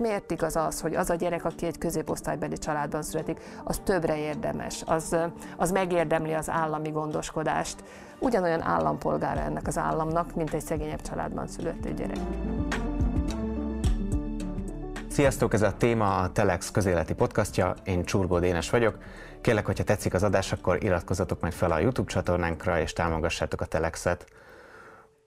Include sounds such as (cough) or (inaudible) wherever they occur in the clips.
miért igaz az, hogy az a gyerek, aki egy középosztálybeli családban születik, az többre érdemes, az, az megérdemli az állami gondoskodást. Ugyanolyan állampolgára ennek az államnak, mint egy szegényebb családban születő gyerek. Sziasztok, ez a téma a Telex közéleti podcastja, én Csurgó Dénes vagyok. Kérlek, hogyha tetszik az adás, akkor iratkozzatok meg fel a YouTube csatornánkra, és támogassátok a Telexet.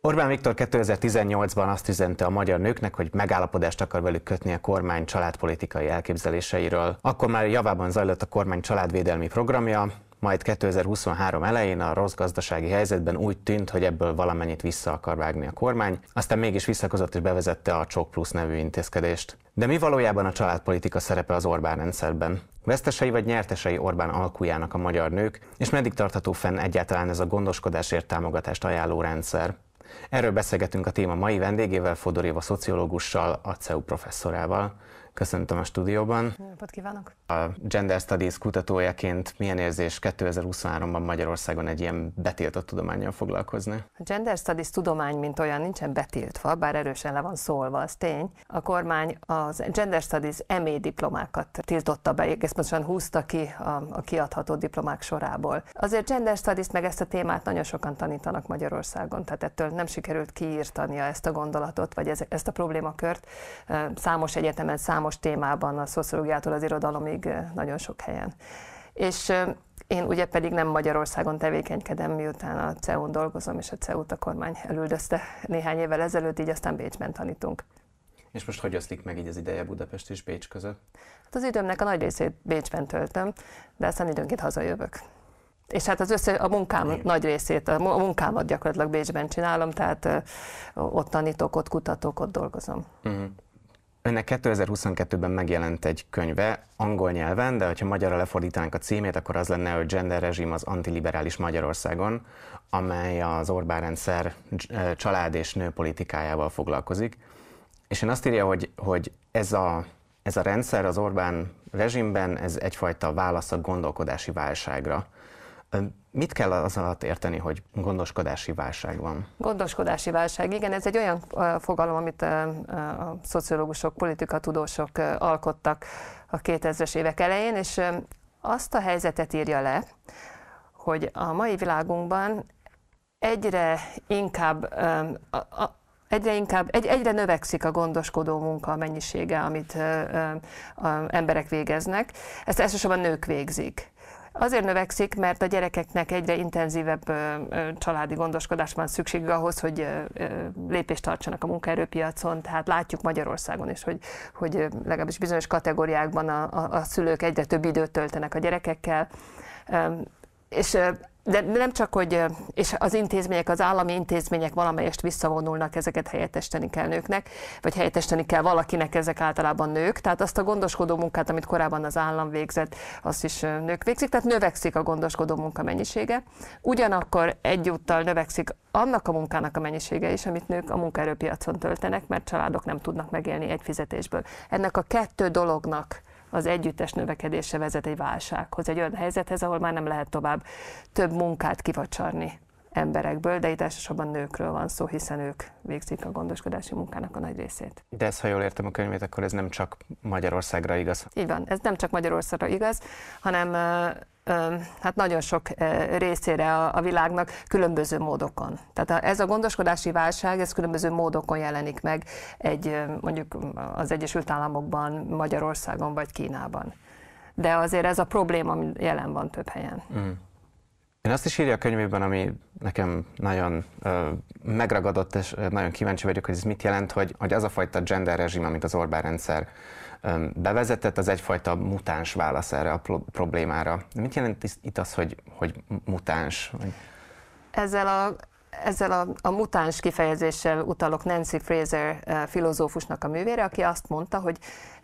Orbán Viktor 2018-ban azt üzente a magyar nőknek, hogy megállapodást akar velük kötni a kormány családpolitikai elképzeléseiről. Akkor már javában zajlott a kormány családvédelmi programja, majd 2023 elején a rossz gazdasági helyzetben úgy tűnt, hogy ebből valamennyit vissza akar vágni a kormány, aztán mégis visszakozott és bevezette a Csok Plus nevű intézkedést. De mi valójában a családpolitika szerepe az Orbán rendszerben? Vesztesei vagy nyertesei Orbán alkujának a magyar nők, és meddig tartható fenn egyáltalán ez a gondoskodásért támogatást ajánló rendszer? Erről beszélgetünk a téma mai vendégével, Fodor Éva szociológussal, a CEU professzorával. Köszöntöm a stúdióban. Napot kívánok! A Gender Studies kutatójaként milyen érzés 2023-ban Magyarországon egy ilyen betiltott tudományjal foglalkozni? A Gender Studies tudomány, mint olyan, nincsen betiltva, bár erősen le van szólva, az tény. A kormány az Gender Studies MA diplomákat tiltotta be, egész pontosan húzta ki a, a kiadható diplomák sorából. Azért Gender Studies meg ezt a témát nagyon sokan tanítanak Magyarországon, tehát ettől nem sikerült kiírtania ezt a gondolatot, vagy ezt a problémakört. Számos egyetemen, számos számos témában, a szociológiától az irodalomig nagyon sok helyen. És én ugye pedig nem Magyarországon tevékenykedem, miután a CEU-n dolgozom, és a CEU-t a kormány elüldözte néhány évvel ezelőtt, így aztán Bécsben tanítunk. És most hogy oszlik meg így az ideje Budapest és Bécs között? Hát az időmnek a nagy részét Bécsben töltöm, de aztán időnként hazajövök. És hát az össze, a munkám Igen. nagy részét, a munkámat gyakorlatilag Bécsben csinálom, tehát ott tanítok, ott kutatok, ott dolgozom. Uh-huh. Önnek 2022-ben megjelent egy könyve angol nyelven, de ha magyarra lefordítanánk a címét, akkor az lenne, hogy Gender Regime az antiliberális Magyarországon, amely az Orbán rendszer család és nő politikájával foglalkozik. És én azt írja, hogy, hogy ez, a, ez a rendszer az Orbán rezsimben, ez egyfajta válasz a gondolkodási válságra. Mit kell az alatt érteni, hogy gondoskodási válság van? Gondoskodási válság, igen, ez egy olyan fogalom, amit a szociológusok, politikatudósok alkottak a 2000-es évek elején, és azt a helyzetet írja le, hogy a mai világunkban egyre inkább egyre inkább, egy, egyre növekszik a gondoskodó munka mennyisége, amit ö, ö, emberek végeznek. Ezt elsősorban nők végzik. Azért növekszik, mert a gyerekeknek egyre intenzívebb családi gondoskodás van szükség ahhoz, hogy lépést tartsanak a munkaerőpiacon. Tehát látjuk Magyarországon is, hogy, hogy legalábbis bizonyos kategóriákban a, a, a szülők egyre több időt töltenek a gyerekekkel. És de nem csak, hogy és az intézmények, az állami intézmények valamelyest visszavonulnak, ezeket helyettesíteni kell nőknek, vagy helyettesíteni kell valakinek, ezek általában nők. Tehát azt a gondoskodó munkát, amit korábban az állam végzett, azt is nők végzik, tehát növekszik a gondoskodó munka mennyisége. Ugyanakkor egyúttal növekszik annak a munkának a mennyisége is, amit nők a munkaerőpiacon töltenek, mert családok nem tudnak megélni egy fizetésből. Ennek a kettő dolognak az együttes növekedése vezet egy válsághoz, egy olyan helyzethez, ahol már nem lehet tovább több munkát kivacsarni emberekből, de itt elsősorban nőkről van szó, hiszen ők végzik a gondoskodási munkának a nagy részét. De ez, ha jól értem a könyvét, akkor ez nem csak Magyarországra igaz? Így van, ez nem csak Magyarországra igaz, hanem hát nagyon sok részére a, világnak különböző módokon. Tehát ez a gondoskodási válság, ez különböző módokon jelenik meg egy mondjuk az Egyesült Államokban, Magyarországon vagy Kínában. De azért ez a probléma jelen van több helyen. Mm. Én azt is írja a könyvében, ami nekem nagyon ö, megragadott, és nagyon kíváncsi vagyok, hogy ez mit jelent, hogy, hogy az a fajta gender rezsim, amit az Orbán rendszer bevezetett, az egyfajta mutáns válasz erre a pro- problémára. Mit jelent itt az, hogy, hogy mutáns? Ezzel a ezzel a, a mutáns kifejezéssel utalok Nancy Fraser filozófusnak a művére, aki azt mondta, hogy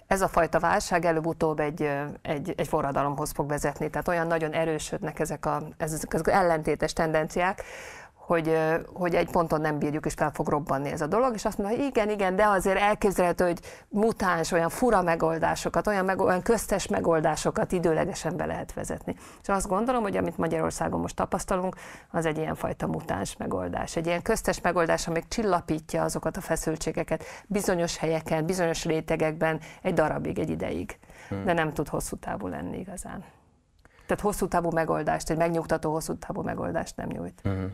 ez a fajta válság előbb-utóbb egy, egy, egy forradalomhoz fog vezetni. Tehát olyan nagyon erősödnek ezek, a, ezek az ellentétes tendenciák, hogy, hogy egy ponton nem bírjuk, és fel fog robbanni ez a dolog, és azt mondja, hogy igen, igen, de azért elképzelhető, hogy mutáns, olyan fura megoldásokat, olyan, meg, olyan köztes megoldásokat időlegesen be lehet vezetni. És azt gondolom, hogy amit Magyarországon most tapasztalunk, az egy ilyen fajta mutáns megoldás. Egy ilyen köztes megoldás, amik csillapítja azokat a feszültségeket bizonyos helyeken, bizonyos rétegekben egy darabig, egy ideig. Hmm. De nem tud hosszú távú lenni igazán. Tehát hosszú távú megoldást, egy megnyugtató hosszú távú megoldást nem nyújt. Hmm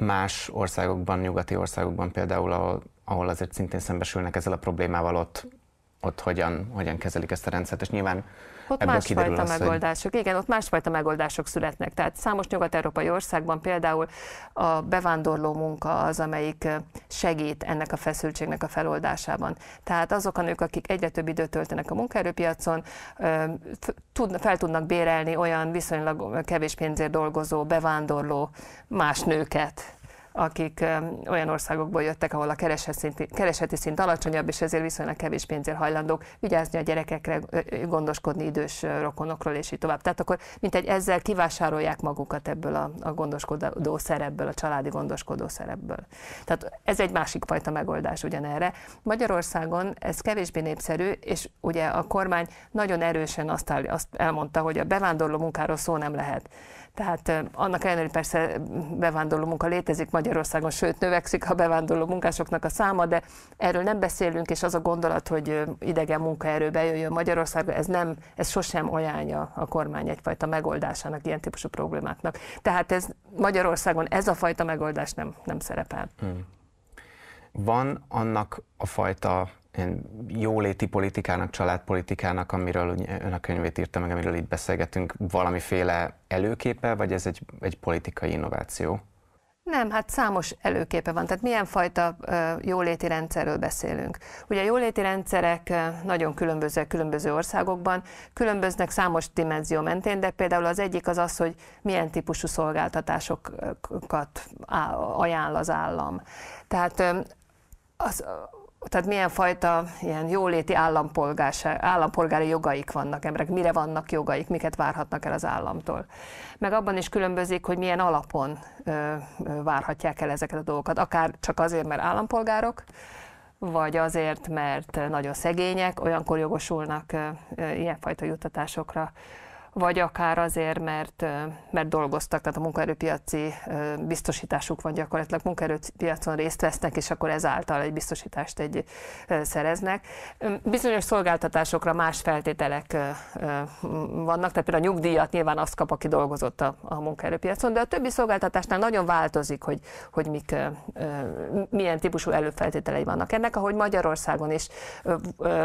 más országokban, nyugati országokban például, ahol, ahol azért szintén szembesülnek ezzel a problémával, ott, ott hogyan, hogyan kezelik ezt a rendszert, és nyilván ott másfajta az, megoldások, hogy... igen, ott másfajta megoldások születnek. Tehát számos nyugat-európai országban például a bevándorló munka az, amelyik segít ennek a feszültségnek a feloldásában. Tehát azok a nők, akik egyre több időt töltenek a munkaerőpiacon, fel tudnak bérelni olyan viszonylag kevés pénzért dolgozó, bevándorló más nőket, akik olyan országokból jöttek, ahol a kereseti szint, alacsonyabb, és ezért viszonylag kevés pénzért hajlandók vigyázni a gyerekekre, gondoskodni idős rokonokról, és így tovább. Tehát akkor mint egy ezzel kivásárolják magukat ebből a, a gondoskodó szerepből, a családi gondoskodó szerepből. Tehát ez egy másik fajta megoldás ugyanerre. Magyarországon ez kevésbé népszerű, és ugye a kormány nagyon erősen azt, áll, azt elmondta, hogy a bevándorló munkáról szó nem lehet. Tehát annak ellenére, persze bevándorló munka létezik Magyarországon, sőt növekszik a bevándorló munkásoknak a száma, de erről nem beszélünk, és az a gondolat, hogy idegen munkaerő bejöjjön Magyarországra, ez nem, ez sosem ajánlja a kormány egyfajta megoldásának ilyen típusú problémáknak. Tehát ez Magyarországon ez a fajta megoldás nem, nem szerepel. Hmm. Van annak a fajta jóléti politikának, családpolitikának, amiről ön a könyvét írta meg, amiről itt beszélgetünk, valamiféle előképe, vagy ez egy, egy politikai innováció? Nem, hát számos előképe van. Tehát milyen fajta jóléti rendszerről beszélünk? Ugye a jóléti rendszerek nagyon különbözőek különböző országokban, különböznek számos dimenzió mentén, de például az egyik az az, hogy milyen típusú szolgáltatásokat ajánl az állam. Tehát az, tehát milyen fajta ilyen jóléti állampolgári jogaik vannak emberek, mire vannak jogaik, miket várhatnak el az államtól. Meg abban is különbözik, hogy milyen alapon ö, ö, várhatják el ezeket a dolgokat. Akár csak azért, mert állampolgárok, vagy azért, mert nagyon szegények, olyankor jogosulnak ö, ö, ilyenfajta juttatásokra vagy akár azért, mert, mert dolgoztak, tehát a munkaerőpiaci biztosításuk van gyakorlatilag, munkaerőpiacon részt vesznek, és akkor ezáltal egy biztosítást egy szereznek. Bizonyos szolgáltatásokra más feltételek vannak, tehát például a nyugdíjat nyilván azt kap, aki dolgozott a, a munkaerőpiacon, de a többi szolgáltatásnál nagyon változik, hogy, hogy mik, milyen típusú előfeltételei vannak ennek, ahogy Magyarországon is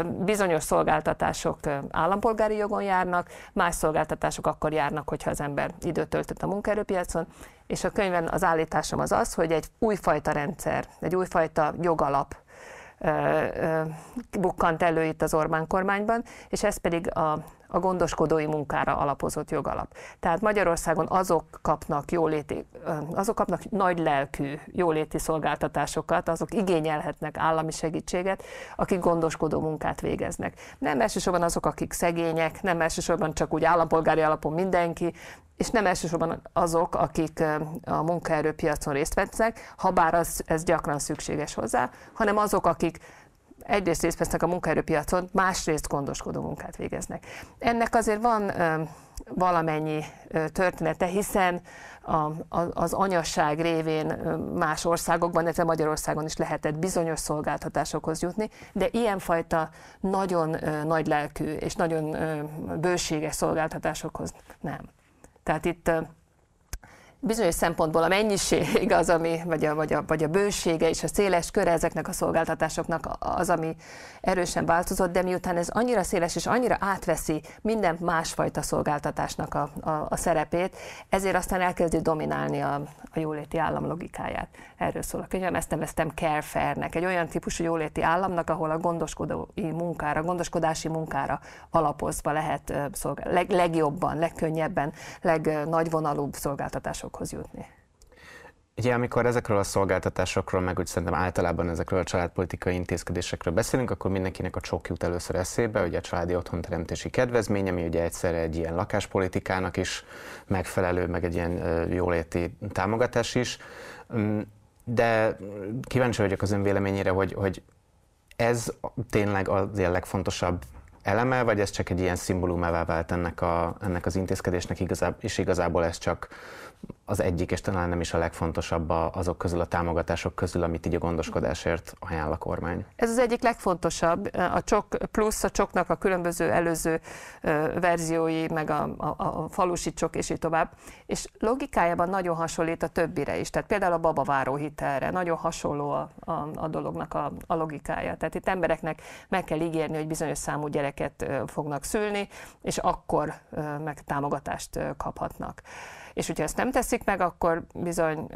bizonyos szolgáltatások állampolgári jogon járnak, más szolgáltatások szolgáltatások akkor járnak, hogyha az ember időt töltött a munkaerőpiacon, és a könyvben az állításom az az, hogy egy újfajta rendszer, egy újfajta jogalap bukkant elő itt az Orbán kormányban, és ez pedig a a gondoskodói munkára alapozott jogalap. Tehát Magyarországon azok kapnak jóléti, azok kapnak nagy lelkű jóléti szolgáltatásokat, azok igényelhetnek állami segítséget, akik gondoskodó munkát végeznek. Nem elsősorban azok, akik szegények, nem elsősorban csak úgy állampolgári alapon mindenki, és nem elsősorban azok, akik a munkaerőpiacon részt vesznek, ha bár az, ez gyakran szükséges hozzá, hanem azok, akik egyrészt részt vesznek a munkaerőpiacon, másrészt gondoskodó munkát végeznek. Ennek azért van valamennyi története, hiszen a, a, az anyasság révén más országokban, illetve Magyarországon is lehetett bizonyos szolgáltatásokhoz jutni, de ilyenfajta nagyon nagy lelkű és nagyon bőséges szolgáltatásokhoz nem. Tehát itt bizonyos szempontból a mennyiség (laughs) az, ami, vagy a, vagy, a, vagy a bősége és a széles köre ezeknek a szolgáltatásoknak az, ami erősen változott, de miután ez annyira széles és annyira átveszi minden másfajta szolgáltatásnak a, a, a szerepét, ezért aztán elkezdi dominálni a, a jóléti állam logikáját. Erről szól a könyvem, ezt neveztem care fairnek, egy olyan típusú jóléti államnak, ahol a gondoskodói munkára, gondoskodási munkára alapozva lehet szolgál, leg, legjobban, legkönnyebben, legnagyvonalúbb szolgáltatások célokhoz jutni. Ugye amikor ezekről a szolgáltatásokról, meg úgy szerintem általában ezekről a családpolitikai intézkedésekről beszélünk, akkor mindenkinek a csok jut először eszébe, ugye a családi otthonteremtési kedvezmény, ami ugye egyszerre egy ilyen lakáspolitikának is megfelelő, meg egy ilyen jóléti támogatás is. Mm, de kíváncsi vagyok az ön véleményére, hogy, hogy ez tényleg az ilyen legfontosabb eleme, vagy ez csak egy ilyen szimbólumává vált ennek, a, ennek az intézkedésnek, igazából, és igazából ez csak az egyik, és talán nem is a legfontosabb azok közül a támogatások közül, amit így a gondoskodásért ajánl a kormány. Ez az egyik legfontosabb. A csok plusz, a csoknak a különböző előző verziói, meg a, a, a falusi csok, és így tovább. És logikájában nagyon hasonlít a többire is. Tehát például a babaváró hitelre. Nagyon hasonló a, a, a dolognak a, a logikája. Tehát itt embereknek meg kell ígérni, hogy bizonyos számú gyereket fognak szülni, és akkor meg támogatást kaphatnak és hogyha ezt nem teszik meg, akkor bizony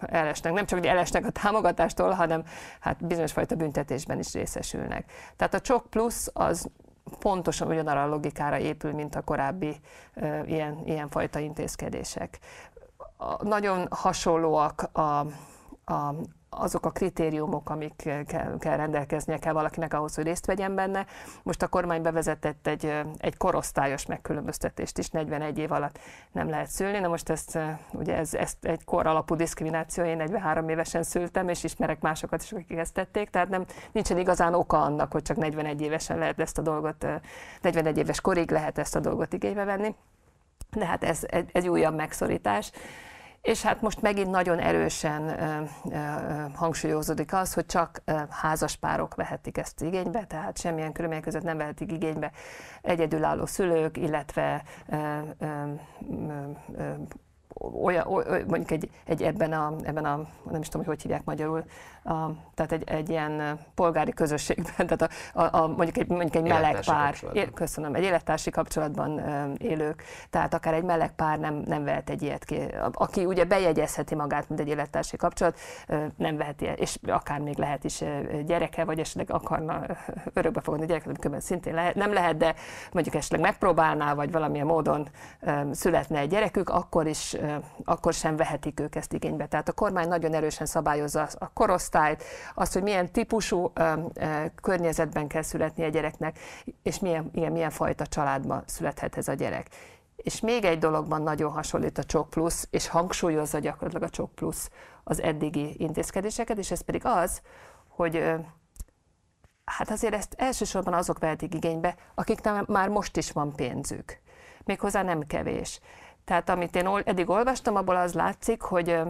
elesnek, nem csak hogy elesnek a támogatástól, hanem hát bizonyos fajta büntetésben is részesülnek. Tehát a csok plusz az pontosan ugyanarra a logikára épül, mint a korábbi ilyen, ilyen fajta intézkedések. A, nagyon hasonlóak a, a, azok a kritériumok, amik kell, rendelkeznie kell valakinek ahhoz, hogy részt vegyen benne. Most a kormány bevezetett egy, egy korosztályos megkülönböztetést is, 41 év alatt nem lehet szülni. Na most ezt, ugye ez, ez egy kor alapú diszkrimináció, én 43 évesen szültem, és ismerek másokat is, akik ezt tették, tehát nem, nincsen igazán oka annak, hogy csak 41 évesen lehet ezt a dolgot, 41 éves korig lehet ezt a dolgot igénybe venni. De hát ez egy, egy újabb megszorítás. És hát most megint nagyon erősen ö, ö, hangsúlyozódik az, hogy csak ö, házaspárok vehetik ezt igénybe, tehát semmilyen körülmények között nem vehetik igénybe egyedülálló szülők, illetve ö, ö, ö, olyan, olyan, mondjuk egy, egy ebben, a, ebben a, nem is tudom, hogy hogy hívják magyarul, a, tehát egy, egy ilyen polgári közösségben, tehát a, a, a, mondjuk egy, mondjuk egy meleg pár, é, köszönöm, egy élettársi kapcsolatban élők, tehát akár egy meleg pár nem, nem vehet egy ilyet ki, aki ugye bejegyezheti magát, mint egy élettársi kapcsolat, nem veheti, és akár még lehet is gyereke, vagy esetleg akarna örökbe fogadni gyereket, amikor szintén lehet, nem lehet, de mondjuk esetleg megpróbálná, vagy valamilyen módon születne egy gyerekük, akkor is akkor sem vehetik ők ezt igénybe. Tehát a kormány nagyon erősen szabályozza a korosztályt, azt, hogy milyen típusú környezetben kell születni a gyereknek, és milyen, milyen, milyen fajta családban születhet ez a gyerek. És még egy dologban nagyon hasonlít a Csok Plusz, és hangsúlyozza gyakorlatilag a Csok Plusz az eddigi intézkedéseket, és ez pedig az, hogy hát azért ezt elsősorban azok vehetik igénybe, akiknek már most is van pénzük. Méghozzá nem kevés. Tehát amit én eddig olvastam, abból az látszik, hogy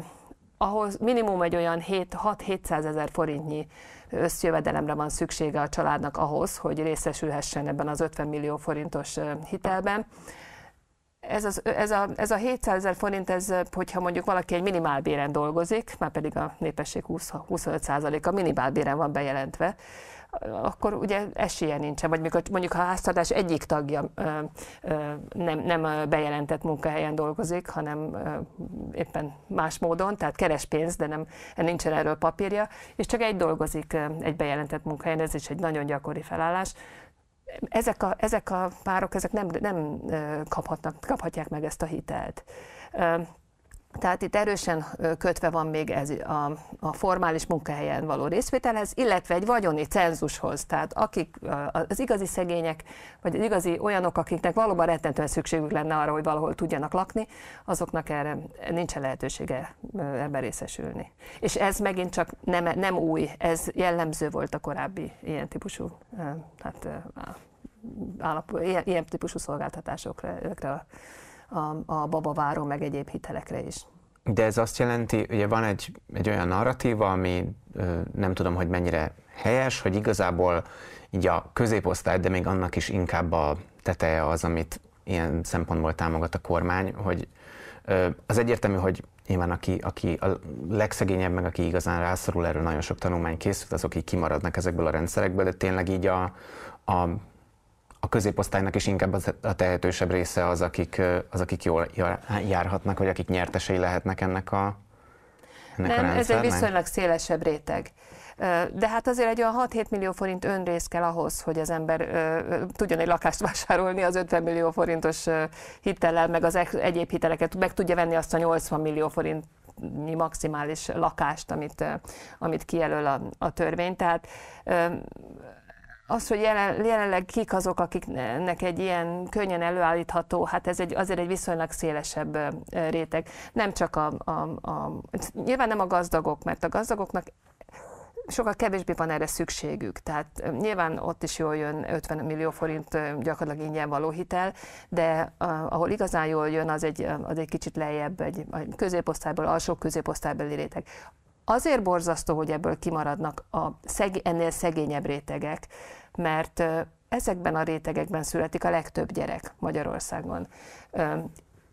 ahhoz minimum egy olyan 6-700 ezer forintnyi összjövedelemre van szüksége a családnak ahhoz, hogy részesülhessen ebben az 50 millió forintos hitelben. Ez, az, ez, a, ez a 700 ezer forint, ez, hogyha mondjuk valaki egy minimálbéren dolgozik, már pedig a népesség 20-25% a minimálbéren van bejelentve, akkor ugye esélye nincsen, vagy mikor mondjuk ha a háztartás egyik tagja ö, ö, nem, nem bejelentett munkahelyen dolgozik, hanem ö, éppen más módon, tehát keres pénzt, de nem, nincsen erről papírja, és csak egy dolgozik egy bejelentett munkahelyen, ez is egy nagyon gyakori felállás, ezek a, ezek a párok ezek nem, nem kaphatnak, kaphatják meg ezt a hitelt. Tehát itt erősen kötve van még ez a, a formális munkahelyen való részvételhez, illetve egy vagyoni cenzushoz. Tehát akik az igazi szegények, vagy az igazi olyanok, akiknek valóban rettentően szükségük lenne arra, hogy valahol tudjanak lakni, azoknak erre nincsen lehetősége ebben részesülni. És ez megint csak nem, nem új, ez jellemző volt a korábbi ilyen típusú hát, állap, ilyen, ilyen típusú szolgáltatásokra, a a, a babaváró meg egyéb hitelekre is. De ez azt jelenti, ugye van egy, egy olyan narratíva, ami nem tudom, hogy mennyire helyes, hogy igazából így a középosztály, de még annak is inkább a teteje az, amit ilyen szempontból támogat a kormány, hogy az egyértelmű, hogy nyilván aki, aki a legszegényebb, meg aki igazán rászorul, erről nagyon sok tanulmány készült, azok így kimaradnak ezekből a rendszerekből, de tényleg így a, a a középosztálynak is inkább a tehetősebb része az, akik, az, akik jól járhatnak, vagy akik nyertesei lehetnek ennek a, ennek Nem, a ez egy viszonylag szélesebb réteg. De hát azért egy olyan 6-7 millió forint önrész kell ahhoz, hogy az ember tudjon egy lakást (laughs) vásárolni az 50 millió forintos hitellel, meg az egyéb hiteleket, meg tudja venni azt a 80 millió forint maximális lakást, amit, amit kijelöl a, a törvény. Tehát az, hogy jelen, jelenleg kik azok, akiknek egy ilyen könnyen előállítható, hát ez egy, azért egy viszonylag szélesebb réteg. Nem csak a, a, a, nyilván nem a gazdagok, mert a gazdagoknak sokkal kevésbé van erre szükségük. Tehát nyilván ott is jól jön 50 millió forint gyakorlatilag ingyen való hitel, de ahol igazán jól jön, az egy, az egy kicsit lejjebb, egy, egy középosztályból, alsó középosztálybeli réteg. Azért borzasztó, hogy ebből kimaradnak a szeg, ennél szegényebb rétegek, mert ezekben a rétegekben születik a legtöbb gyerek Magyarországon.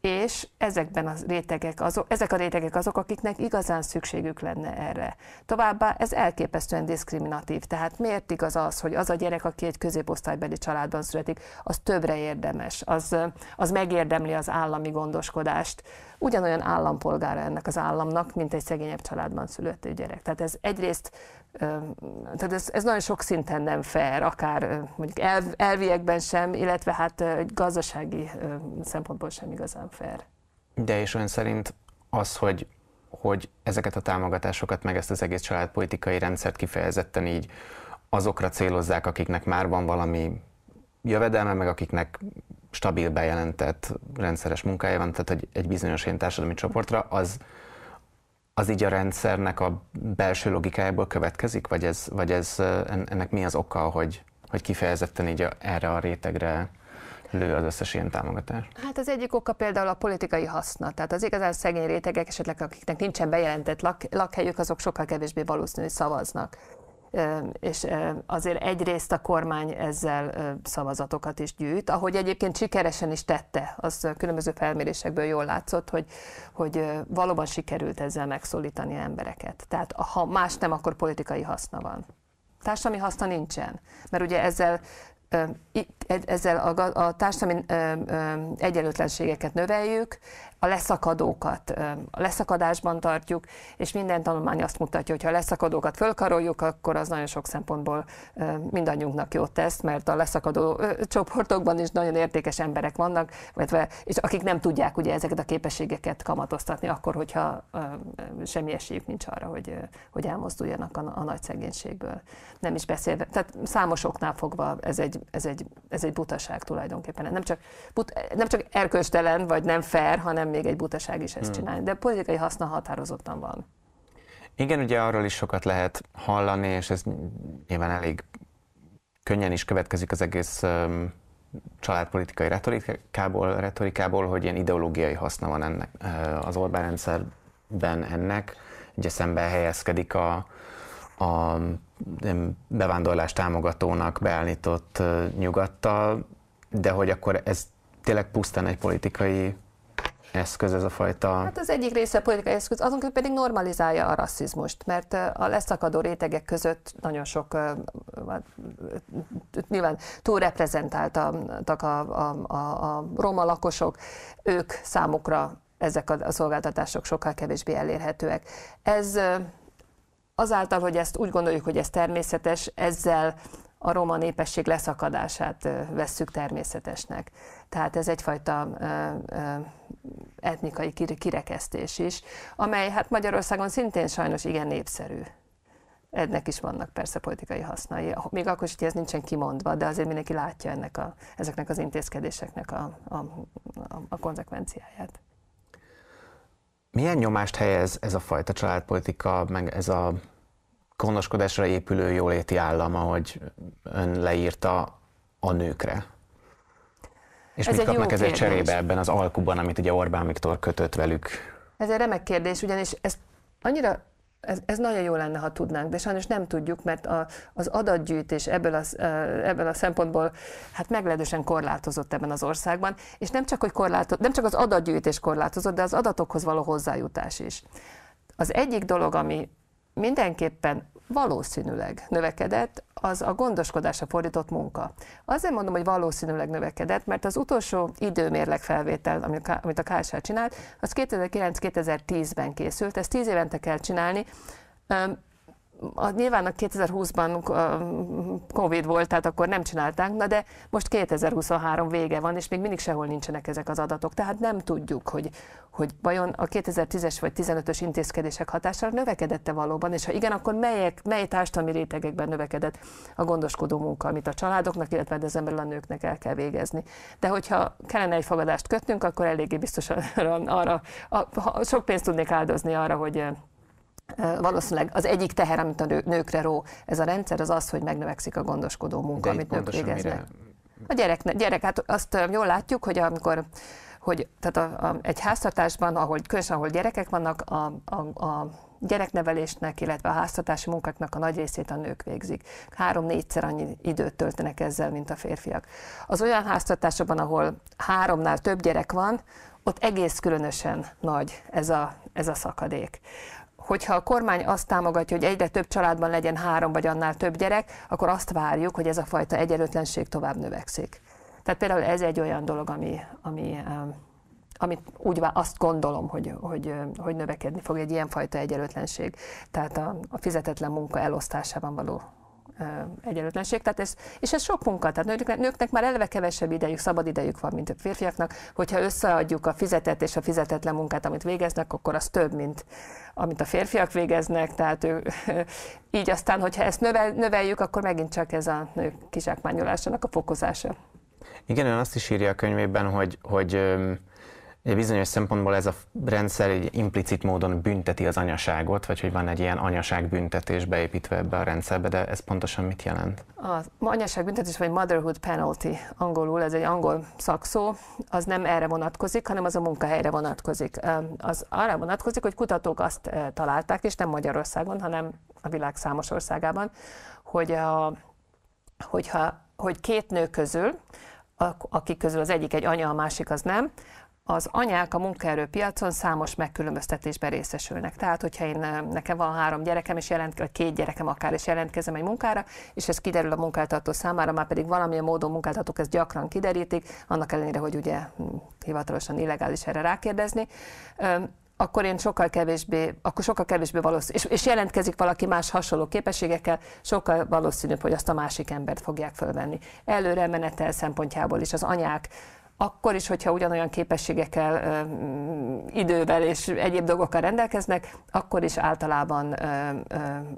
És ezekben a rétegek azok, ezek a rétegek azok, akiknek igazán szükségük lenne erre. Továbbá ez elképesztően diszkriminatív, tehát miért igaz az, hogy az a gyerek, aki egy középosztálybeli családban születik, az többre érdemes, az, az megérdemli az állami gondoskodást, ugyanolyan állampolgára ennek az államnak, mint egy szegényebb családban születő gyerek. Tehát ez egyrészt tehát ez, ez nagyon sok szinten nem fair, akár mondjuk elv, elviekben sem, illetve hát gazdasági szempontból sem igazán fair. De és ön szerint az, hogy, hogy ezeket a támogatásokat, meg ezt az egész családpolitikai rendszert kifejezetten így azokra célozzák, akiknek már van valami jövedelme, meg akiknek stabil bejelentett rendszeres munkája van, tehát hogy egy bizonyos ilyen társadalmi csoportra, az, az így a rendszernek a belső logikájából következik, vagy, ez, vagy ez, ennek mi az oka, hogy, hogy kifejezetten így a, erre a rétegre lő az összes ilyen támogatás? Hát az egyik oka például a politikai haszna. Tehát az igazán szegény rétegek, esetleg akiknek nincsen bejelentett lak, lakhelyük, azok sokkal kevésbé valószínű, hogy szavaznak és azért egyrészt a kormány ezzel szavazatokat is gyűjt, ahogy egyébként sikeresen is tette, az különböző felmérésekből jól látszott, hogy, hogy valóban sikerült ezzel megszólítani embereket. Tehát ha más nem, akkor politikai haszna van. Társadalmi haszna nincsen, mert ugye ezzel ezzel a, a társadalmi egyenlőtlenségeket növeljük, a leszakadókat a leszakadásban tartjuk, és minden tanulmány azt mutatja, hogy ha a leszakadókat fölkaroljuk, akkor az nagyon sok szempontból mindannyiunknak jót tesz, mert a leszakadó csoportokban is nagyon értékes emberek vannak, és akik nem tudják ugye ezeket a képességeket kamatoztatni, akkor, hogyha semmi esélyük nincs arra, hogy, hogy elmozduljanak a, a nagy szegénységből. Nem is beszélve, tehát számosoknál fogva ez egy, ez egy, ez egy butaság tulajdonképpen. Nem csak, but, nem csak erkölcstelen, vagy nem fair, hanem még egy butaság is ezt hmm. csinálni. De politikai haszna határozottan van. Igen, ugye arról is sokat lehet hallani, és ez nyilván elég könnyen is következik az egész um, családpolitikai retorikából, retorikából, hogy ilyen ideológiai haszna van ennek, az Orbán rendszerben ennek. Ugye szembe helyezkedik a, a bevándorlás támogatónak beállított nyugattal, de hogy akkor ez tényleg pusztán egy politikai eszköz ez a fajta... Hát az egyik része a politikai eszköz, azon pedig normalizálja a rasszizmust, mert a leszakadó rétegek között nagyon sok, nyilván túlreprezentáltak a, a, a, a roma lakosok, ők számukra ezek a szolgáltatások sokkal kevésbé elérhetőek. Ez azáltal, hogy ezt úgy gondoljuk, hogy ez természetes, ezzel a roma népesség leszakadását vesszük természetesnek. Tehát ez egyfajta etnikai kirekesztés is, amely hát Magyarországon szintén sajnos igen népszerű. Ennek is vannak persze politikai hasznai. Még akkor is, hogy ez nincsen kimondva, de azért mindenki látja ennek a, ezeknek az intézkedéseknek a, a, a, a konzekvenciáját. Milyen nyomást helyez ez a fajta családpolitika, meg ez a gondoskodásra épülő jóléti állam, ahogy ön leírta a nőkre? És ez mit kapnak ezért cserébe ebben az alkuban, amit ugye Orbán Viktor kötött velük? Ez egy remek kérdés, ugyanis ez annyira ez, ez nagyon jó lenne, ha tudnánk, de sajnos nem tudjuk, mert a, az adatgyűjtés ebből, az, ebből a szempontból hát meglehetősen korlátozott ebben az országban, és nem csak, hogy korlátozott, nem csak az adatgyűjtés korlátozott, de az adatokhoz való hozzájutás is. Az egyik dolog, ami mindenképpen valószínűleg növekedett, az a gondoskodásra fordított munka. Azért mondom, hogy valószínűleg növekedett, mert az utolsó időmérleg felvétel, amit a KSH csinált, az 2009-2010-ben készült, ezt 10 évente kell csinálni. A, nyilván a 2020-ban Covid volt, tehát akkor nem csinálták, na de most 2023 vége van, és még mindig sehol nincsenek ezek az adatok. Tehát nem tudjuk, hogy, hogy vajon a 2010-es vagy 15-ös intézkedések hatására növekedette valóban, és ha igen, akkor melyek, mely társadalmi rétegekben növekedett a gondoskodó munka, amit a családoknak, illetve ezen belül a nőknek el kell végezni. De hogyha kellene egy fogadást kötnünk, akkor eléggé biztosan (laughs) arra, a, sok pénzt tudnék áldozni arra, hogy valószínűleg az egyik teher, amit a nőkre ró ez a rendszer, az az, hogy megnövekszik a gondoskodó munka, De amit nők végeznek. Mire... A gyerek, gyerek, hát azt jól látjuk, hogy amikor hogy tehát a, a, egy háztartásban, ahol, különösen ahol gyerekek vannak, a, a, a gyereknevelésnek, illetve a háztartási munkáknak a nagy részét a nők végzik. Három-négyszer annyi időt töltenek ezzel, mint a férfiak. Az olyan háztartásokban, ahol háromnál több gyerek van, ott egész különösen nagy ez a, ez a szakadék hogyha a kormány azt támogatja, hogy egyre több családban legyen három vagy annál több gyerek, akkor azt várjuk, hogy ez a fajta egyenlőtlenség tovább növekszik. Tehát például ez egy olyan dolog, ami, ami amit úgy azt gondolom, hogy, hogy, hogy növekedni fog egy ilyenfajta egyenlőtlenség. Tehát a, a fizetetlen munka elosztásában való egyenlőtlenség. Tehát ez, és ez sok munka, tehát nőknek, nőknek már eleve kevesebb idejük, szabad idejük van, mint a férfiaknak. Hogyha összeadjuk a fizetett és a fizetetlen munkát, amit végeznek, akkor az több, mint amit a férfiak végeznek, tehát ő, (laughs) így aztán, hogyha ezt növel, növeljük, akkor megint csak ez a nők kizsákmányolásának a fokozása. Igen, ön azt is írja a könyvében, hogy, hogy bizonyos szempontból ez a rendszer egy implicit módon bünteti az anyaságot, vagy hogy van egy ilyen anyaságbüntetés beépítve ebbe a rendszerbe, de ez pontosan mit jelent? A anyaságbüntetés, vagy motherhood penalty angolul, ez egy angol szakszó, az nem erre vonatkozik, hanem az a munkahelyre vonatkozik. Az arra vonatkozik, hogy kutatók azt találták, és nem Magyarországon, hanem a világ számos országában, hogy a, hogyha, hogy két nő közül, akik közül az egyik egy anya, a másik az nem, az anyák a munkaerőpiacon számos megkülönböztetésben részesülnek. Tehát, hogyha én, eh, nekem van három gyerekem, és jelent, vagy két gyerekem akár, és jelentkezem egy munkára, és ez kiderül a munkáltató számára, már pedig valamilyen módon munkáltatók ezt gyakran kiderítik, annak ellenére, hogy ugye hm, hivatalosan illegális erre rákérdezni, akkor én sokkal kevésbé, akkor sokkal kevésbé valószínű, és, és jelentkezik valaki más hasonló képességekkel, sokkal valószínűbb, hogy azt a másik embert fogják fölvenni. Előre menetel szempontjából is az anyák akkor is, hogyha ugyanolyan képességekkel, idővel és egyéb dolgokkal rendelkeznek, akkor is általában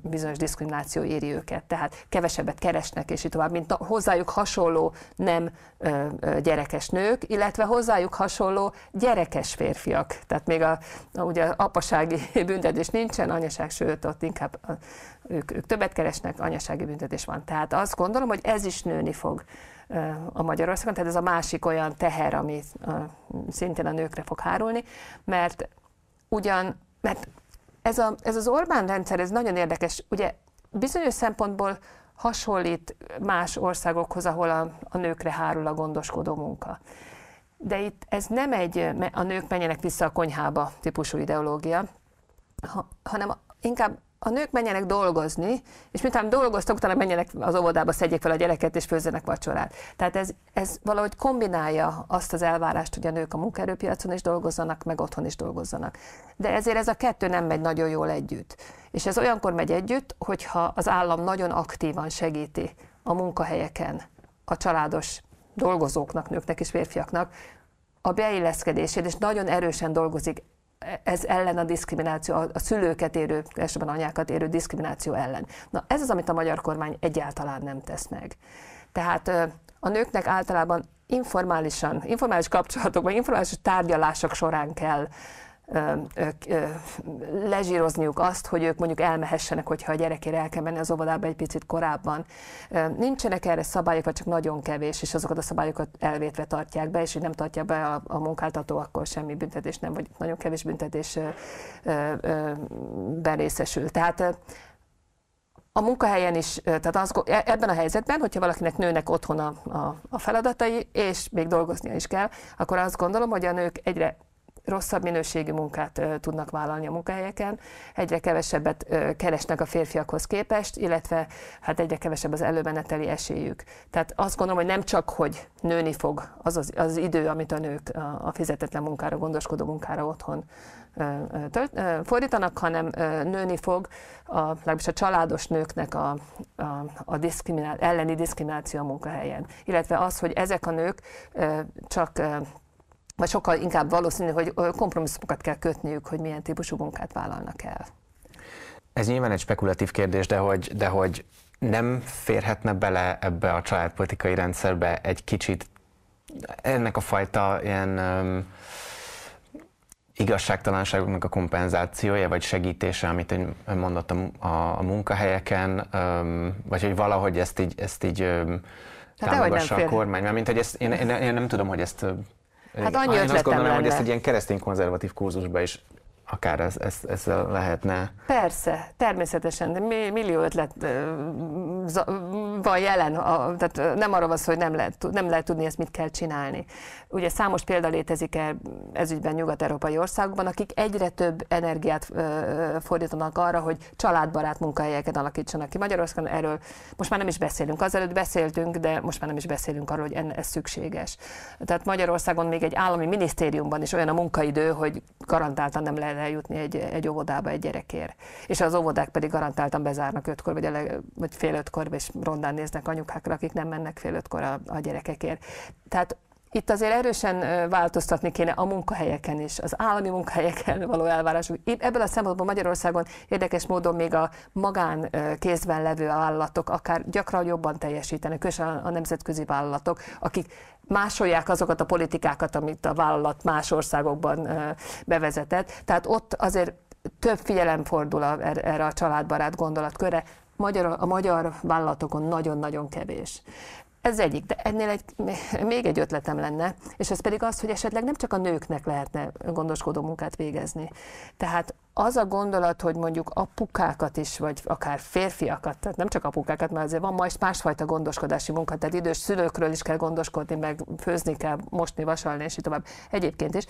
bizonyos diszkrimináció éri őket. Tehát kevesebbet keresnek, és így tovább, mint hozzájuk hasonló nem gyerekes nők, illetve hozzájuk hasonló gyerekes férfiak. Tehát még a, ugye apasági (laughs) büntetés nincsen, anyaság, sőt, ott inkább ők, ők többet keresnek, anyasági büntetés van. Tehát azt gondolom, hogy ez is nőni fog a Magyarországon, tehát ez a másik olyan teher, ami szintén a nőkre fog hárulni, mert ugyan, mert ez, a, ez az Orbán rendszer, ez nagyon érdekes, ugye bizonyos szempontból hasonlít más országokhoz, ahol a, a nőkre hárul a gondoskodó munka. De itt ez nem egy a nők menjenek vissza a konyhába típusú ideológia, ha, hanem inkább a nők menjenek dolgozni, és miután dolgoztak, utána menjenek az óvodába, szedjék fel a gyereket, és főzzenek vacsorát. Tehát ez, ez valahogy kombinálja azt az elvárást, hogy a nők a munkaerőpiacon is dolgozzanak, meg otthon is dolgozzanak. De ezért ez a kettő nem megy nagyon jól együtt. És ez olyankor megy együtt, hogyha az állam nagyon aktívan segíti a munkahelyeken a családos dolgozóknak, nőknek és férfiaknak a beilleszkedését, és nagyon erősen dolgozik ez ellen a diszkrimináció, a szülőket érő, elsősorban anyákat érő diszkrimináció ellen. Na ez az, amit a magyar kormány egyáltalán nem tesz meg. Tehát a nőknek általában informálisan, informális kapcsolatokban, informális tárgyalások során kell lezsírozniuk azt, hogy ők mondjuk elmehessenek, hogyha a gyerekére el kell menni az óvodába egy picit korábban. Nincsenek erre szabályok, vagy csak nagyon kevés, és azokat a szabályokat elvétve tartják be, és hogy nem tartja be a, munkáltató, akkor semmi büntetés nem, vagy nagyon kevés büntetés berészesül. Tehát a munkahelyen is, tehát az, e, ebben a helyzetben, hogyha valakinek nőnek otthon a, a, a feladatai, és még dolgoznia is kell, akkor azt gondolom, hogy a nők egyre rosszabb minőségű munkát tudnak vállalni a munkahelyeken, egyre kevesebbet keresnek a férfiakhoz képest, illetve hát egyre kevesebb az előmeneteli esélyük. Tehát azt gondolom, hogy nem csak, hogy nőni fog az az, az idő, amit a nők a fizetetlen munkára, gondoskodó munkára otthon fordítanak, hanem nőni fog a, legalábbis a családos nőknek a, a, a diszkriminál, elleni diszkrimináció a munkahelyen. Illetve az, hogy ezek a nők csak vagy sokkal inkább valószínű, hogy kompromisszumokat kell kötniük, hogy milyen típusú munkát vállalnak el. Ez nyilván egy spekulatív kérdés, de hogy, de hogy nem férhetne bele ebbe a családpolitikai rendszerbe egy kicsit ennek a fajta ilyen um, igazságtalanságoknak a kompenzációja, vagy segítése, amit én mondottam a, a munkahelyeken, um, vagy hogy valahogy ezt így, ezt így um, hát támogassa a kormány, mert mint hogy ezt, én, én, én nem tudom, hogy ezt Hát annyi Én azt gondolom, lenne. hogy ezt egy ilyen keresztény konzervatív kurzusba is akár ez, ez, ez lehetne. Persze, természetesen, de millió ötlet van jelen, tehát nem arra van hogy nem lehet, nem lehet tudni ezt mit kell csinálni. Ugye számos példa létezik -e ezügyben nyugat-európai országokban, akik egyre több energiát fordítanak arra, hogy családbarát munkahelyeket alakítsanak ki. Magyarországon erről most már nem is beszélünk. Azelőtt beszéltünk, de most már nem is beszélünk arról, hogy ez szükséges. Tehát Magyarországon még egy állami minisztériumban is olyan a munkaidő, hogy garantáltan nem lehet eljutni egy, egy óvodába egy gyerekért. És az óvodák pedig garantáltan bezárnak ötkor, vagy, ele, vagy fél ötkor, és rondán néznek anyukákra, akik nem mennek fél ötkor a, a gyerekekért. Tehát itt azért erősen változtatni kéne a munkahelyeken is, az állami munkahelyeken (laughs) való elvárásuk. Ebből a szempontból Magyarországon érdekes módon még a magán kézben levő vállalatok akár gyakran jobban teljesítenek, különösen a nemzetközi vállalatok, akik másolják azokat a politikákat, amit a vállalat más országokban bevezetett. Tehát ott azért több figyelem fordul er, erre a családbarát gondolatkörre, magyar, a magyar vállalatokon nagyon-nagyon kevés. Ez egyik, de ennél egy, még egy ötletem lenne, és ez pedig az, hogy esetleg nem csak a nőknek lehetne gondoskodó munkát végezni. Tehát az a gondolat, hogy mondjuk apukákat is, vagy akár férfiakat, tehát nem csak apukákat, mert azért van majd másfajta gondoskodási munka, tehát idős szülőkről is kell gondoskodni, meg főzni kell, mosni, vasalni, és így tovább. Egyébként is.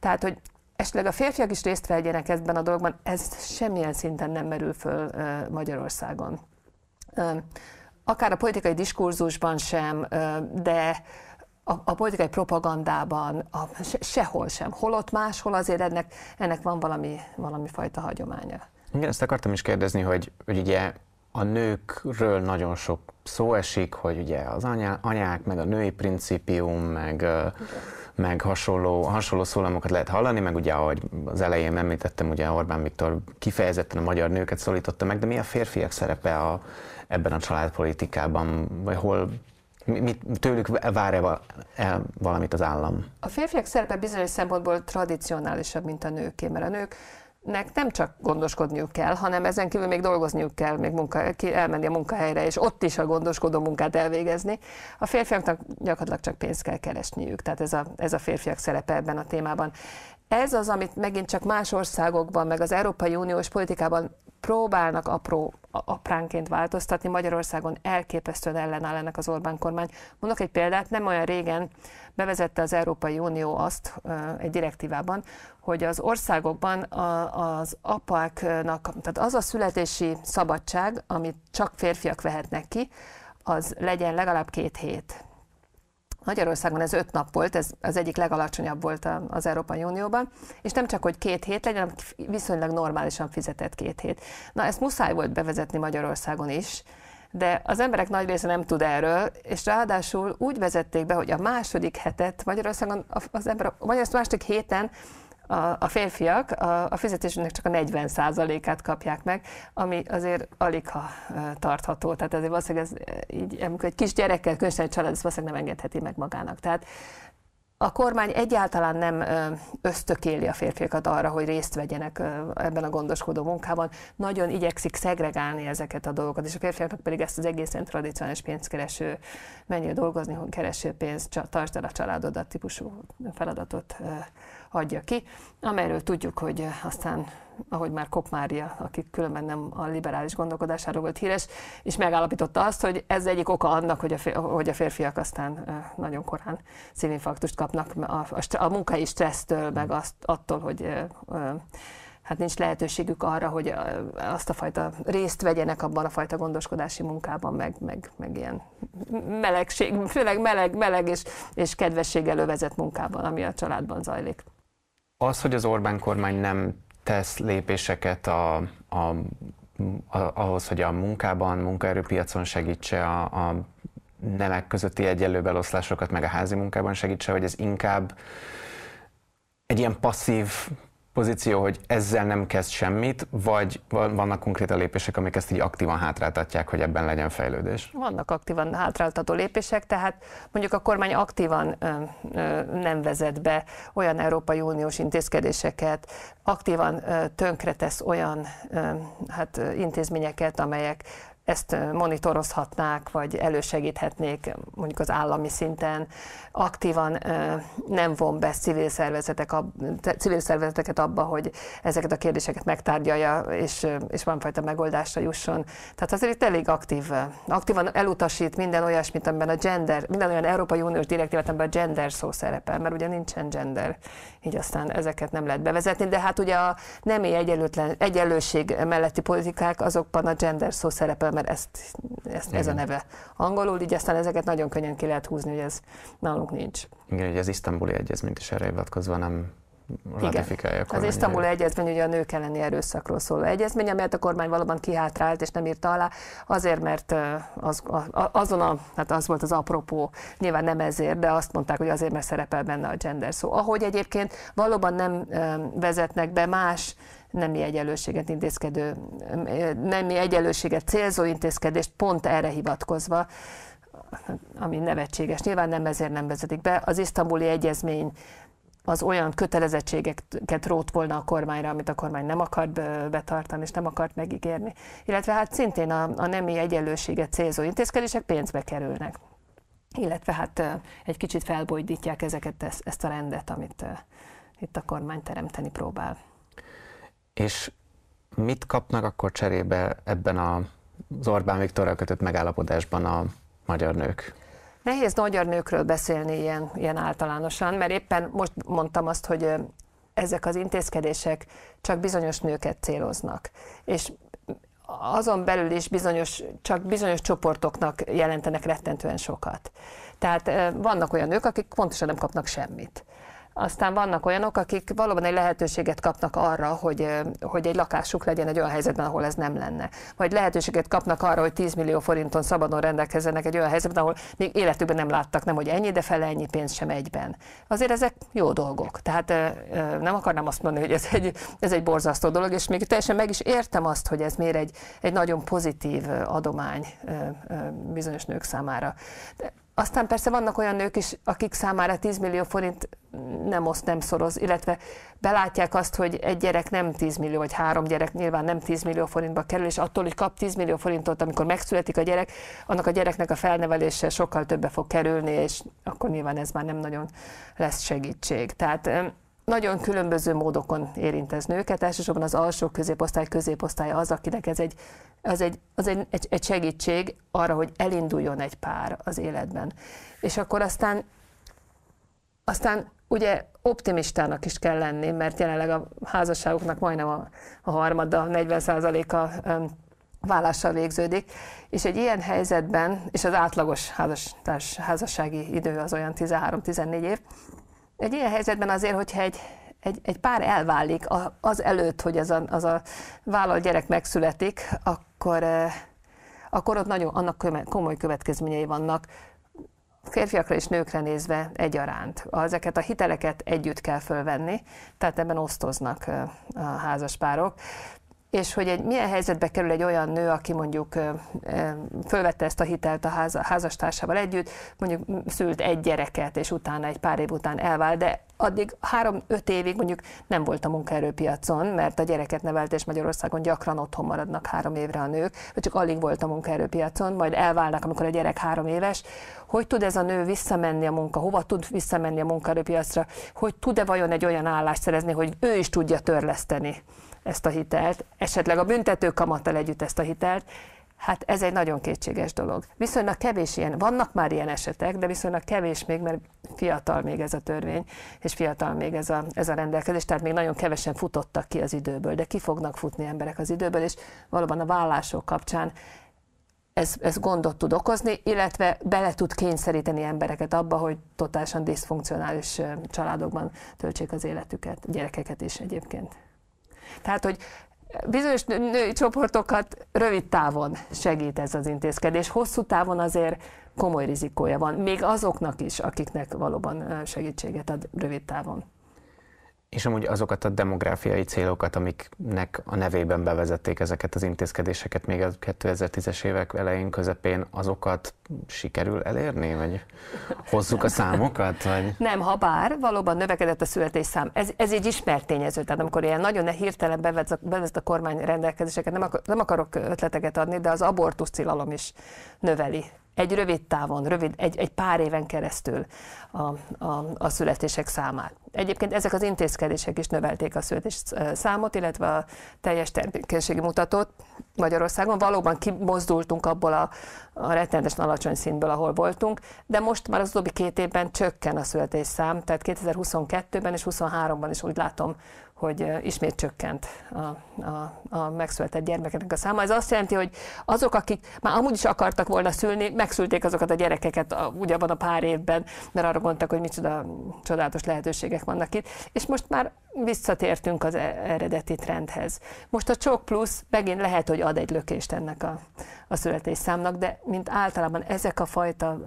Tehát, hogy esetleg a férfiak is részt vegyenek ebben a dologban, ez semmilyen szinten nem merül föl Magyarországon akár a politikai diskurzusban sem, de a, a politikai propagandában a, se, sehol sem. Holott máshol azért ennek, ennek van valami, valami fajta hagyománya. Igen, ezt akartam is kérdezni, hogy, hogy ugye a nőkről nagyon sok szó esik, hogy ugye az anyá, anyák, meg a női principium, meg, meg hasonló, hasonló szólamokat lehet hallani, meg ugye, ahogy az elején említettem, ugye Orbán Viktor kifejezetten a magyar nőket szólította meg, de mi a férfiak szerepe a, ebben a családpolitikában, vagy hol mit, tőlük várja el valamit az állam? A férfiak szerepe bizonyos szempontból tradicionálisabb, mint a nőké, mert a nők nek nem csak gondoskodniuk kell, hanem ezen kívül még dolgozniuk kell, még munka, ki, elmenni a munkahelyre, és ott is a gondoskodó munkát elvégezni. A férfiaknak gyakorlatilag csak pénzt kell keresniük, tehát ez a, ez a férfiak szerepe ebben a témában. Ez az, amit megint csak más országokban, meg az Európai Uniós politikában próbálnak apró, apránként változtatni. Magyarországon elképesztően ellenáll ennek az Orbán kormány. Mondok egy példát, nem olyan régen bevezette az Európai Unió azt egy direktívában, hogy az országokban az apáknak, tehát az a születési szabadság, amit csak férfiak vehetnek ki, az legyen legalább két hét. Magyarországon ez öt nap volt, ez az egyik legalacsonyabb volt az Európai Unióban, és nem csak, hogy két hét legyen, hanem viszonylag normálisan fizetett két hét. Na, ezt muszáj volt bevezetni Magyarországon is, de az emberek nagy része nem tud erről, és ráadásul úgy vezették be, hogy a második hetet Magyarországon, az ember, vagy azt második héten a, a férfiak a, a fizetésünknek csak a 40%-át kapják meg, ami azért alig ha tartható. Tehát azért valószínűleg ez így, amikor egy kis gyerekkel, különösen egy család, ezt valószínűleg nem engedheti meg magának. Tehát a kormány egyáltalán nem ösztökéli a férfiakat arra, hogy részt vegyenek ebben a gondoskodó munkában. Nagyon igyekszik szegregálni ezeket a dolgokat, és a férfiaknak pedig ezt az egészen tradicionális pénzkereső, menjél dolgozni, kereső pénzt, tartsd el a családodat típusú feladatot adja ki, amelyről tudjuk, hogy aztán ahogy már Kopp Mária, aki különben nem a liberális gondolkodásáról volt híres, és megállapította azt, hogy ez egyik oka annak, hogy a, hogy a férfiak aztán nagyon korán szívinfarktust kapnak a, a, a munkai stressztől, meg azt, attól, hogy hát nincs lehetőségük arra, hogy azt a fajta részt vegyenek abban a fajta gondoskodási munkában, meg, meg, meg ilyen melegség, főleg meleg, meleg és, és kedvességgel övezett munkában, ami a családban zajlik. Az, hogy az Orbán kormány nem tesz lépéseket a, a, a, ahhoz, hogy a munkában, munkaerőpiacon segítse a, a nemek közötti egyenlő beloszlásokat, meg a házi munkában segítse, hogy ez inkább egy ilyen passzív pozíció, hogy ezzel nem kezd semmit, vagy vannak konkrét lépések, amik ezt így aktívan hátráltatják, hogy ebben legyen fejlődés? Vannak aktívan hátráltató lépések, tehát mondjuk a kormány aktívan ö, ö, nem vezet be olyan Európai Uniós intézkedéseket, aktívan ö, tönkretesz olyan ö, hát, intézményeket, amelyek ezt monitorozhatnák, vagy elősegíthetnék mondjuk az állami szinten, aktívan nem von be civil, szervezetek, civil szervezeteket abba, hogy ezeket a kérdéseket megtárgyalja, és, és valamifajta megoldásra jusson. Tehát azért itt elég aktív, aktívan elutasít minden olyasmit, amiben a gender, minden olyan Európai Uniós direktívát, amiben a gender szó szerepel, mert ugye nincsen gender, így aztán ezeket nem lehet bevezetni, de hát ugye a nemi egyenlőség melletti politikák, azokban a gender szó szerepel, mert ezt, ezt ez a neve angolul, így aztán ezeket nagyon könnyen ki lehet húzni, hogy ez nálunk nincs. Igen, hogy az isztambuli egyezményt is erre hivatkozva nem ratifikálja a Az isztambuli egyezmény ugye a nők elleni erőszakról szóló egyezmény, amelyet a kormány valóban kihátrált és nem írta alá, azért, mert az, azon a, hát az volt az apropó, nyilván nem ezért, de azt mondták, hogy azért, mert szerepel benne a gender szó. Ahogy egyébként valóban nem vezetnek be más nemi egyenlőséget intézkedő, nemi egyenlőséget célzó intézkedést pont erre hivatkozva, ami nevetséges. Nyilván nem ezért nem vezetik be. Az isztambuli egyezmény az olyan kötelezettségeket rót volna a kormányra, amit a kormány nem akart betartani, és nem akart megígérni. Illetve hát szintén a, a nemi egyenlőséget célzó intézkedések pénzbe kerülnek. Illetve hát egy kicsit felbojdítják ezeket, ezt a rendet, amit itt a kormány teremteni próbál. És mit kapnak akkor cserébe ebben az Orbán Viktorral kötött megállapodásban a magyar nők? Nehéz magyar nőkről beszélni ilyen, ilyen általánosan, mert éppen most mondtam azt, hogy ezek az intézkedések csak bizonyos nőket céloznak. És azon belül is bizonyos, csak bizonyos csoportoknak jelentenek rettentően sokat. Tehát vannak olyan nők, akik pontosan nem kapnak semmit. Aztán vannak olyanok, akik valóban egy lehetőséget kapnak arra, hogy, hogy egy lakásuk legyen egy olyan helyzetben, ahol ez nem lenne. Vagy lehetőséget kapnak arra, hogy 10 millió forinton szabadon rendelkezzenek egy olyan helyzetben, ahol még életükben nem láttak nem, hogy ennyi, de fele ennyi pénz sem egyben. Azért ezek jó dolgok. Tehát nem akarnám azt mondani, hogy ez egy, ez egy borzasztó dolog, és még teljesen meg is értem azt, hogy ez miért egy, egy nagyon pozitív adomány bizonyos nők számára. De aztán persze vannak olyan nők is, akik számára 10 millió forint nem oszt, nem szoroz, illetve belátják azt, hogy egy gyerek nem 10 millió, vagy három gyerek nyilván nem 10 millió forintba kerül, és attól, hogy kap 10 millió forintot, amikor megszületik a gyerek, annak a gyereknek a felnevelése sokkal többe fog kerülni, és akkor nyilván ez már nem nagyon lesz segítség. Tehát nagyon különböző módokon érint ez nőket, elsősorban az alsó középosztály középosztálya az, akinek ez egy, az egy, az egy, egy, egy segítség arra, hogy elinduljon egy pár az életben. És akkor aztán, aztán ugye optimistának is kell lenni, mert jelenleg a házasságoknak majdnem a, a harmada, 40 a vállással végződik, és egy ilyen helyzetben, és az átlagos házas, házassági idő az olyan 13-14 év, egy ilyen helyzetben azért, hogyha egy, egy, egy pár elválik az előtt, hogy ez a, az a vállalt gyerek megszületik, akkor, eh, akkor ott nagyon annak komoly következményei vannak, férfiakra és nőkre nézve egyaránt. Ezeket a hiteleket együtt kell fölvenni, tehát ebben osztoznak eh, a házaspárok. És hogy egy, milyen helyzetbe kerül egy olyan nő, aki mondjuk fölvette ezt a hitelt a háza, házastársával együtt, mondjuk szült egy gyereket, és utána egy pár év után elvált, de addig három-öt évig mondjuk nem volt a munkaerőpiacon, mert a gyereket nevelt, és Magyarországon gyakran otthon maradnak három évre a nők, vagy csak alig volt a munkaerőpiacon, majd elválnak, amikor a gyerek három éves. Hogy tud ez a nő visszamenni a munka, hova tud visszamenni a munkaerőpiacra, hogy tud-e vajon egy olyan állást szerezni, hogy ő is tudja törleszteni ezt a hitelt, esetleg a büntető kamattal együtt ezt a hitelt, Hát ez egy nagyon kétséges dolog. Viszonylag kevés ilyen, vannak már ilyen esetek, de viszonylag kevés még, mert fiatal még ez a törvény, és fiatal még ez a, ez a rendelkezés, tehát még nagyon kevesen futottak ki az időből, de ki fognak futni emberek az időből, és valóban a vállások kapcsán ez, ez gondot tud okozni, illetve bele tud kényszeríteni embereket abba, hogy totálisan diszfunkcionális családokban töltsék az életüket, gyerekeket is egyébként. Tehát, hogy bizonyos női csoportokat rövid távon segít ez az intézkedés, hosszú távon azért komoly rizikója van, még azoknak is, akiknek valóban segítséget ad rövid távon. És amúgy azokat a demográfiai célokat, amiknek a nevében bevezették ezeket az intézkedéseket még a 2010-es évek elején, közepén, azokat sikerül elérni? Vagy hozzuk a számokat? Vagy? Nem, ha bár valóban növekedett a születésszám. Ez, ez egy ismert tényező. Tehát amikor ilyen nagyon hirtelen bevezet, bevezet a kormány rendelkezéseket, nem, akar, nem akarok ötleteket adni, de az abortusz tilalom is növeli egy rövid távon, rövid, egy, egy pár éven keresztül a, a, a születések számát. Egyébként ezek az intézkedések is növelték a születés számot, illetve a teljes termékenységi mutatót Magyarországon. Valóban kimozdultunk abból a, a rettenetesen alacsony szintből, ahol voltunk, de most már az utóbbi két évben csökken a születésszám, tehát 2022-ben és 2023-ban is úgy látom, hogy ismét csökkent a, a, a megszületett gyermekeknek a száma. Ez azt jelenti, hogy azok, akik már amúgy is akartak volna szülni, megszülték azokat a gyerekeket a, ugyanabban a pár évben, mert arra gondoltak, hogy micsoda csodálatos lehetőségek vannak itt, és most már visszatértünk az e-, eredeti trendhez. Most a csok plusz megint lehet, hogy ad egy lökést ennek a, a születésszámnak, de mint általában ezek a fajta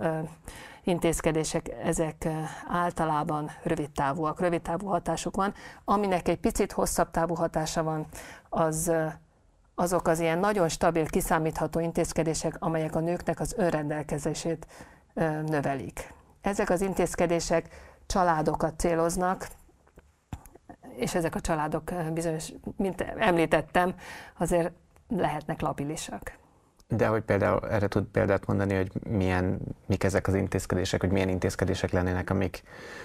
intézkedések, ezek általában rövid távúak, rövid távú hatásuk van. Aminek egy picit hosszabb távú hatása van, az azok az ilyen nagyon stabil, kiszámítható intézkedések, amelyek a nőknek az önrendelkezését növelik. Ezek az intézkedések családokat céloznak, és ezek a családok bizonyos, mint említettem, azért lehetnek labilisak. De hogy például erre tud példát mondani, hogy milyen, mik ezek az intézkedések, hogy milyen intézkedések lennének, amik,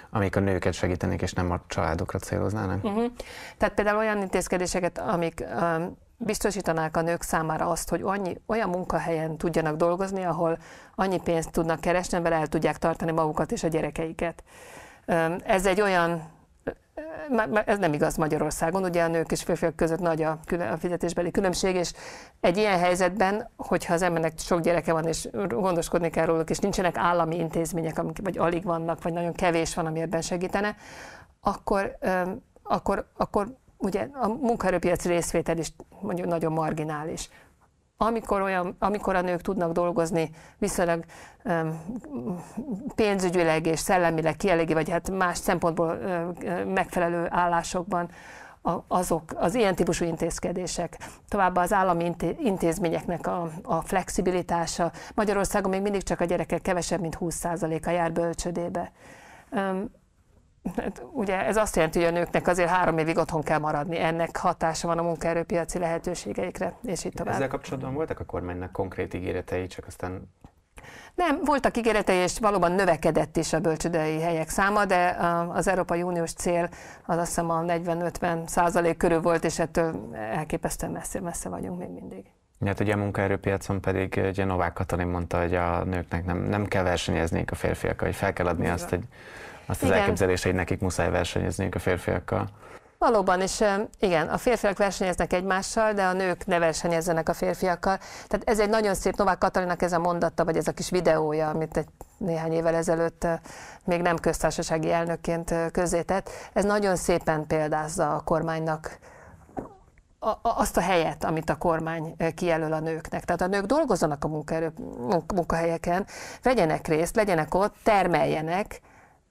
amik a nőket segítenék, és nem a családokra céloznának? Uh-huh. Tehát például olyan intézkedéseket, amik um, biztosítanák a nők számára azt, hogy annyi, olyan munkahelyen tudjanak dolgozni, ahol annyi pénzt tudnak keresni, amivel el tudják tartani magukat és a gyerekeiket. Um, ez egy olyan ez nem igaz Magyarországon, ugye a nők és férfiak között nagy a, a fizetésbeli különbség, és egy ilyen helyzetben, hogyha az embernek sok gyereke van, és gondoskodni kell róluk, és nincsenek állami intézmények, amik vagy alig vannak, vagy nagyon kevés van, ami ebben segítene, akkor, akkor, akkor ugye a munkaerőpiaci részvétel is mondjuk nagyon marginális amikor, olyan, amikor a nők tudnak dolgozni viszonylag um, pénzügyileg és szellemileg kielégé, vagy hát más szempontból uh, megfelelő állásokban, azok az ilyen típusú intézkedések, továbbá az állami intézményeknek a, a flexibilitása. Magyarországon még mindig csak a gyerekek kevesebb, mint 20%-a jár bölcsödébe. Um, Hát ugye ez azt jelenti, hogy a nőknek azért három évig otthon kell maradni. Ennek hatása van a munkaerőpiaci lehetőségeikre, és így tovább. Ezzel kapcsolatban voltak a kormánynak konkrét ígéretei, csak aztán nem, voltak ígéretei, és valóban növekedett is a bölcsödei helyek száma, de az Európai Uniós cél az azt hiszem a 40-50 százalék körül volt, és ettől elképesztően messze, messze vagyunk még mindig. Hát ugye a munkaerőpiacon pedig ugye Novák Katalin mondta, hogy a nőknek nem, nem kell versenyezniük a férfiakkal, hogy fel kell adni azt, hogy azt az elképzelés, hogy nekik muszáj versenyezniük a férfiakkal. Valóban, és igen, a férfiak versenyeznek egymással, de a nők ne versenyezzenek a férfiakkal. Tehát ez egy nagyon szép, Novák Katalinak ez a mondatta, vagy ez a kis videója, amit egy néhány évvel ezelőtt még nem köztársasági elnökként közzétett. Ez nagyon szépen példázza a kormánynak azt a helyet, amit a kormány kijelöl a nőknek. Tehát a nők dolgozzanak a munkaerő, munkahelyeken, vegyenek részt, legyenek ott, termeljenek,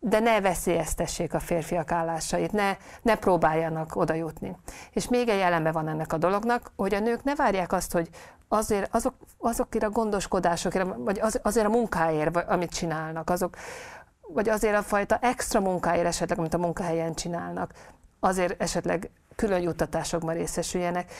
de ne veszélyeztessék a férfiak állásait, ne, ne próbáljanak oda jutni. És még egy eleme van ennek a dolognak, hogy a nők ne várják azt, hogy azért azok, azokért a gondoskodásokért, vagy az, azért a munkáért, amit csinálnak, azok, vagy azért a fajta extra munkáért esetleg, amit a munkahelyen csinálnak, azért esetleg külön juttatásokban részesüljenek,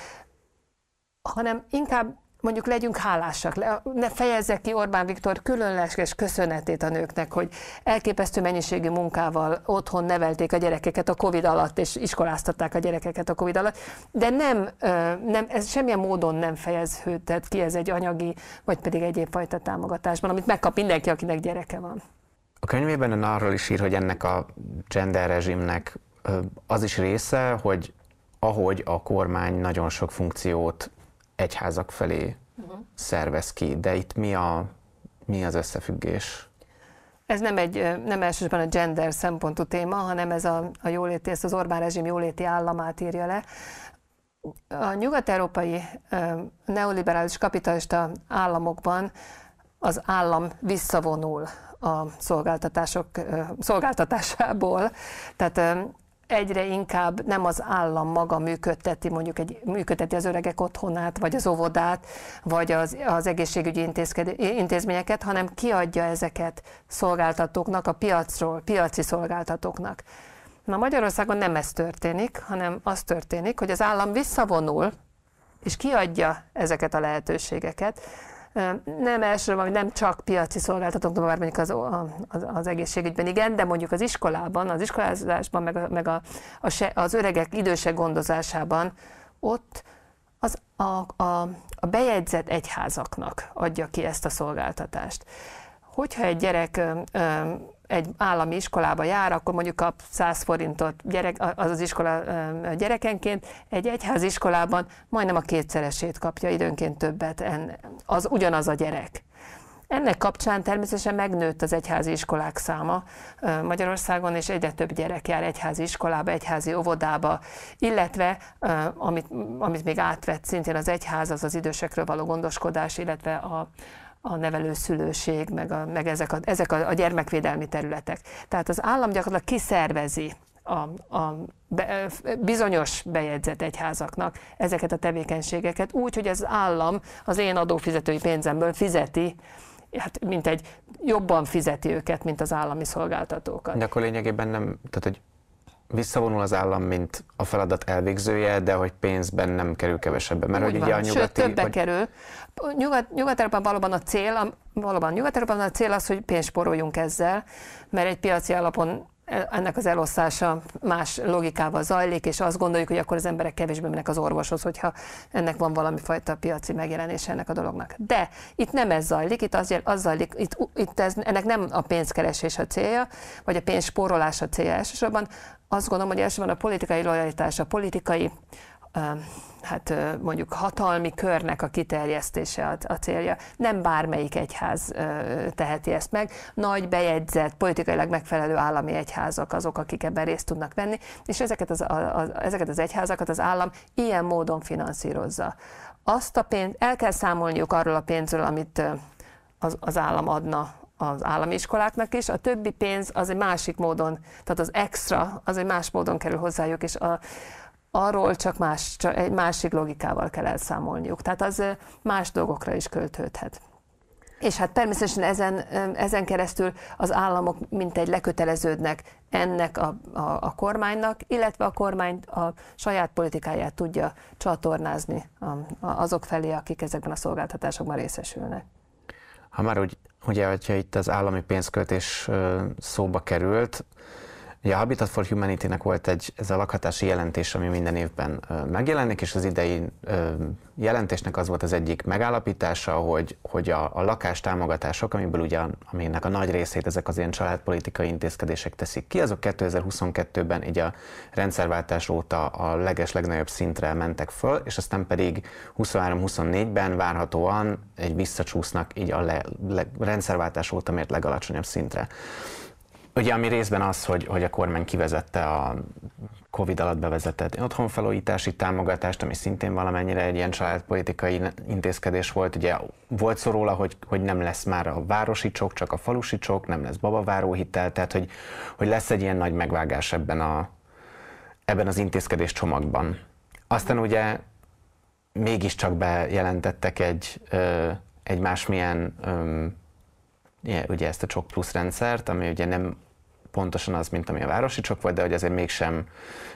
hanem inkább mondjuk legyünk hálásak, ne fejezze ki Orbán Viktor különleges köszönetét a nőknek, hogy elképesztő mennyiségű munkával otthon nevelték a gyerekeket a Covid alatt, és iskoláztatták a gyerekeket a Covid alatt, de nem, nem ez semmilyen módon nem fejeződhet ki ez egy anyagi, vagy pedig egyéb fajta támogatásban, amit megkap mindenki, akinek gyereke van. A könyvében ön arról is ír, hogy ennek a gender rezsimnek az is része, hogy ahogy a kormány nagyon sok funkciót egyházak felé uh-huh. szervez ki, de itt mi, a, mi az összefüggés? Ez nem, egy, nem elsősorban a gender szempontú téma, hanem ez a, a jóléti, ezt az Orbán rezsim jóléti államát írja le. A nyugat-európai neoliberális kapitalista államokban az állam visszavonul a szolgáltatások szolgáltatásából. Tehát egyre inkább nem az állam maga működteti, mondjuk egy, működteti az öregek otthonát, vagy az óvodát, vagy az, az egészségügyi intézményeket, hanem kiadja ezeket szolgáltatóknak, a piacról, piaci szolgáltatóknak. Na Magyarországon nem ez történik, hanem az történik, hogy az állam visszavonul, és kiadja ezeket a lehetőségeket, nem elsősorban, nem csak piaci szolgáltatóknak, már mondjuk az, az, az egészségügyben igen, de mondjuk az iskolában, az iskolázásban, meg, a, meg a, a, az öregek, idősek gondozásában, ott az a, a, a bejegyzett egyházaknak adja ki ezt a szolgáltatást. Hogyha egy gyerek egy állami iskolába jár, akkor mondjuk kap 100 forintot gyerek, az az iskola gyerekenként, egy egyházi iskolában majdnem a kétszeresét kapja, időnként többet, az ugyanaz a gyerek. Ennek kapcsán természetesen megnőtt az egyházi iskolák száma Magyarországon, és egyre több gyerek jár egyházi iskolába, egyházi óvodába, illetve amit, amit még átvett szintén az egyház, az az idősekről való gondoskodás, illetve a, a nevelőszülőség, meg, a, meg ezek, a, ezek a, a gyermekvédelmi területek. Tehát az állam gyakorlatilag kiszervezi a, a be, bizonyos bejegyzett egyházaknak ezeket a tevékenységeket úgy, hogy az állam az én adófizetői pénzemből fizeti, hát mint egy jobban fizeti őket, mint az állami szolgáltatókat. De akkor lényegében nem, tehát hogy visszavonul az állam, mint a feladat elvégzője, de hogy pénzben nem kerül kevesebbe. Mert Úgy hogy ugye a nyugati... Sőt, többe vagy... kerül. Nyugat, Nyugat-Európában valóban a cél, valóban Nyugat-Európában a cél az, hogy pénzt sporoljunk ezzel, mert egy piaci alapon ennek az elosztása más logikával zajlik, és azt gondoljuk, hogy akkor az emberek kevésbé mennek az orvoshoz, hogyha ennek van valami fajta piaci megjelenése ennek a dolognak. De itt nem ez zajlik, itt az, az zajlik, itt, itt ez, ennek nem a pénzkeresés a célja, vagy a pénz spórolás a célja elsősorban. Azt gondolom, hogy elsősorban a politikai lojalitás, a politikai hát mondjuk hatalmi körnek a kiterjesztése a, célja. Nem bármelyik egyház teheti ezt meg. Nagy bejegyzett, politikailag megfelelő állami egyházak azok, akik ebben részt tudnak venni, és ezeket az, a, a, ezeket az egyházakat az állam ilyen módon finanszírozza. Azt a pénzt, el kell számolniuk arról a pénzről, amit az, az állam adna az állami iskoláknak is, a többi pénz az egy másik módon, tehát az extra, az egy más módon kerül hozzájuk, és a, arról csak, más, csak egy másik logikával kell elszámolniuk. Tehát az más dolgokra is költődhet. És hát természetesen ezen, ezen keresztül az államok mintegy leköteleződnek ennek a, a, a kormánynak, illetve a kormány a saját politikáját tudja csatornázni a, a, azok felé, akik ezekben a szolgáltatásokban részesülnek. Ha már úgy, ugye, hogyha itt az állami pénzköltés szóba került, Ugye a Habitat for Humanity-nek volt egy, ez a lakhatási jelentés, ami minden évben megjelenik, és az idei jelentésnek az volt az egyik megállapítása, hogy, hogy a, a lakástámogatások, amiből ugye, aminek a nagy részét ezek az ilyen családpolitikai intézkedések teszik ki, azok 2022-ben így a rendszerváltás óta a leges legnagyobb szintre mentek föl, és aztán pedig 23-24-ben várhatóan egy visszacsúsznak így a le, le, rendszerváltás óta mért legalacsonyabb szintre. Ugye ami részben az, hogy, hogy a kormány kivezette a Covid alatt bevezetett otthonfelújítási támogatást, ami szintén valamennyire egy ilyen családpolitikai intézkedés volt. Ugye volt szó róla, hogy, hogy nem lesz már a városi csok, csak a falusi csok, nem lesz babaváró hitel, tehát hogy, hogy lesz egy ilyen nagy megvágás ebben, a, ebben az intézkedés csomagban. Aztán ugye mégiscsak bejelentettek egy, ö, egy másmilyen, ö, ugye ezt a csok plusz rendszert, ami ugye nem pontosan az, mint ami a városi csok volt, de hogy azért mégsem,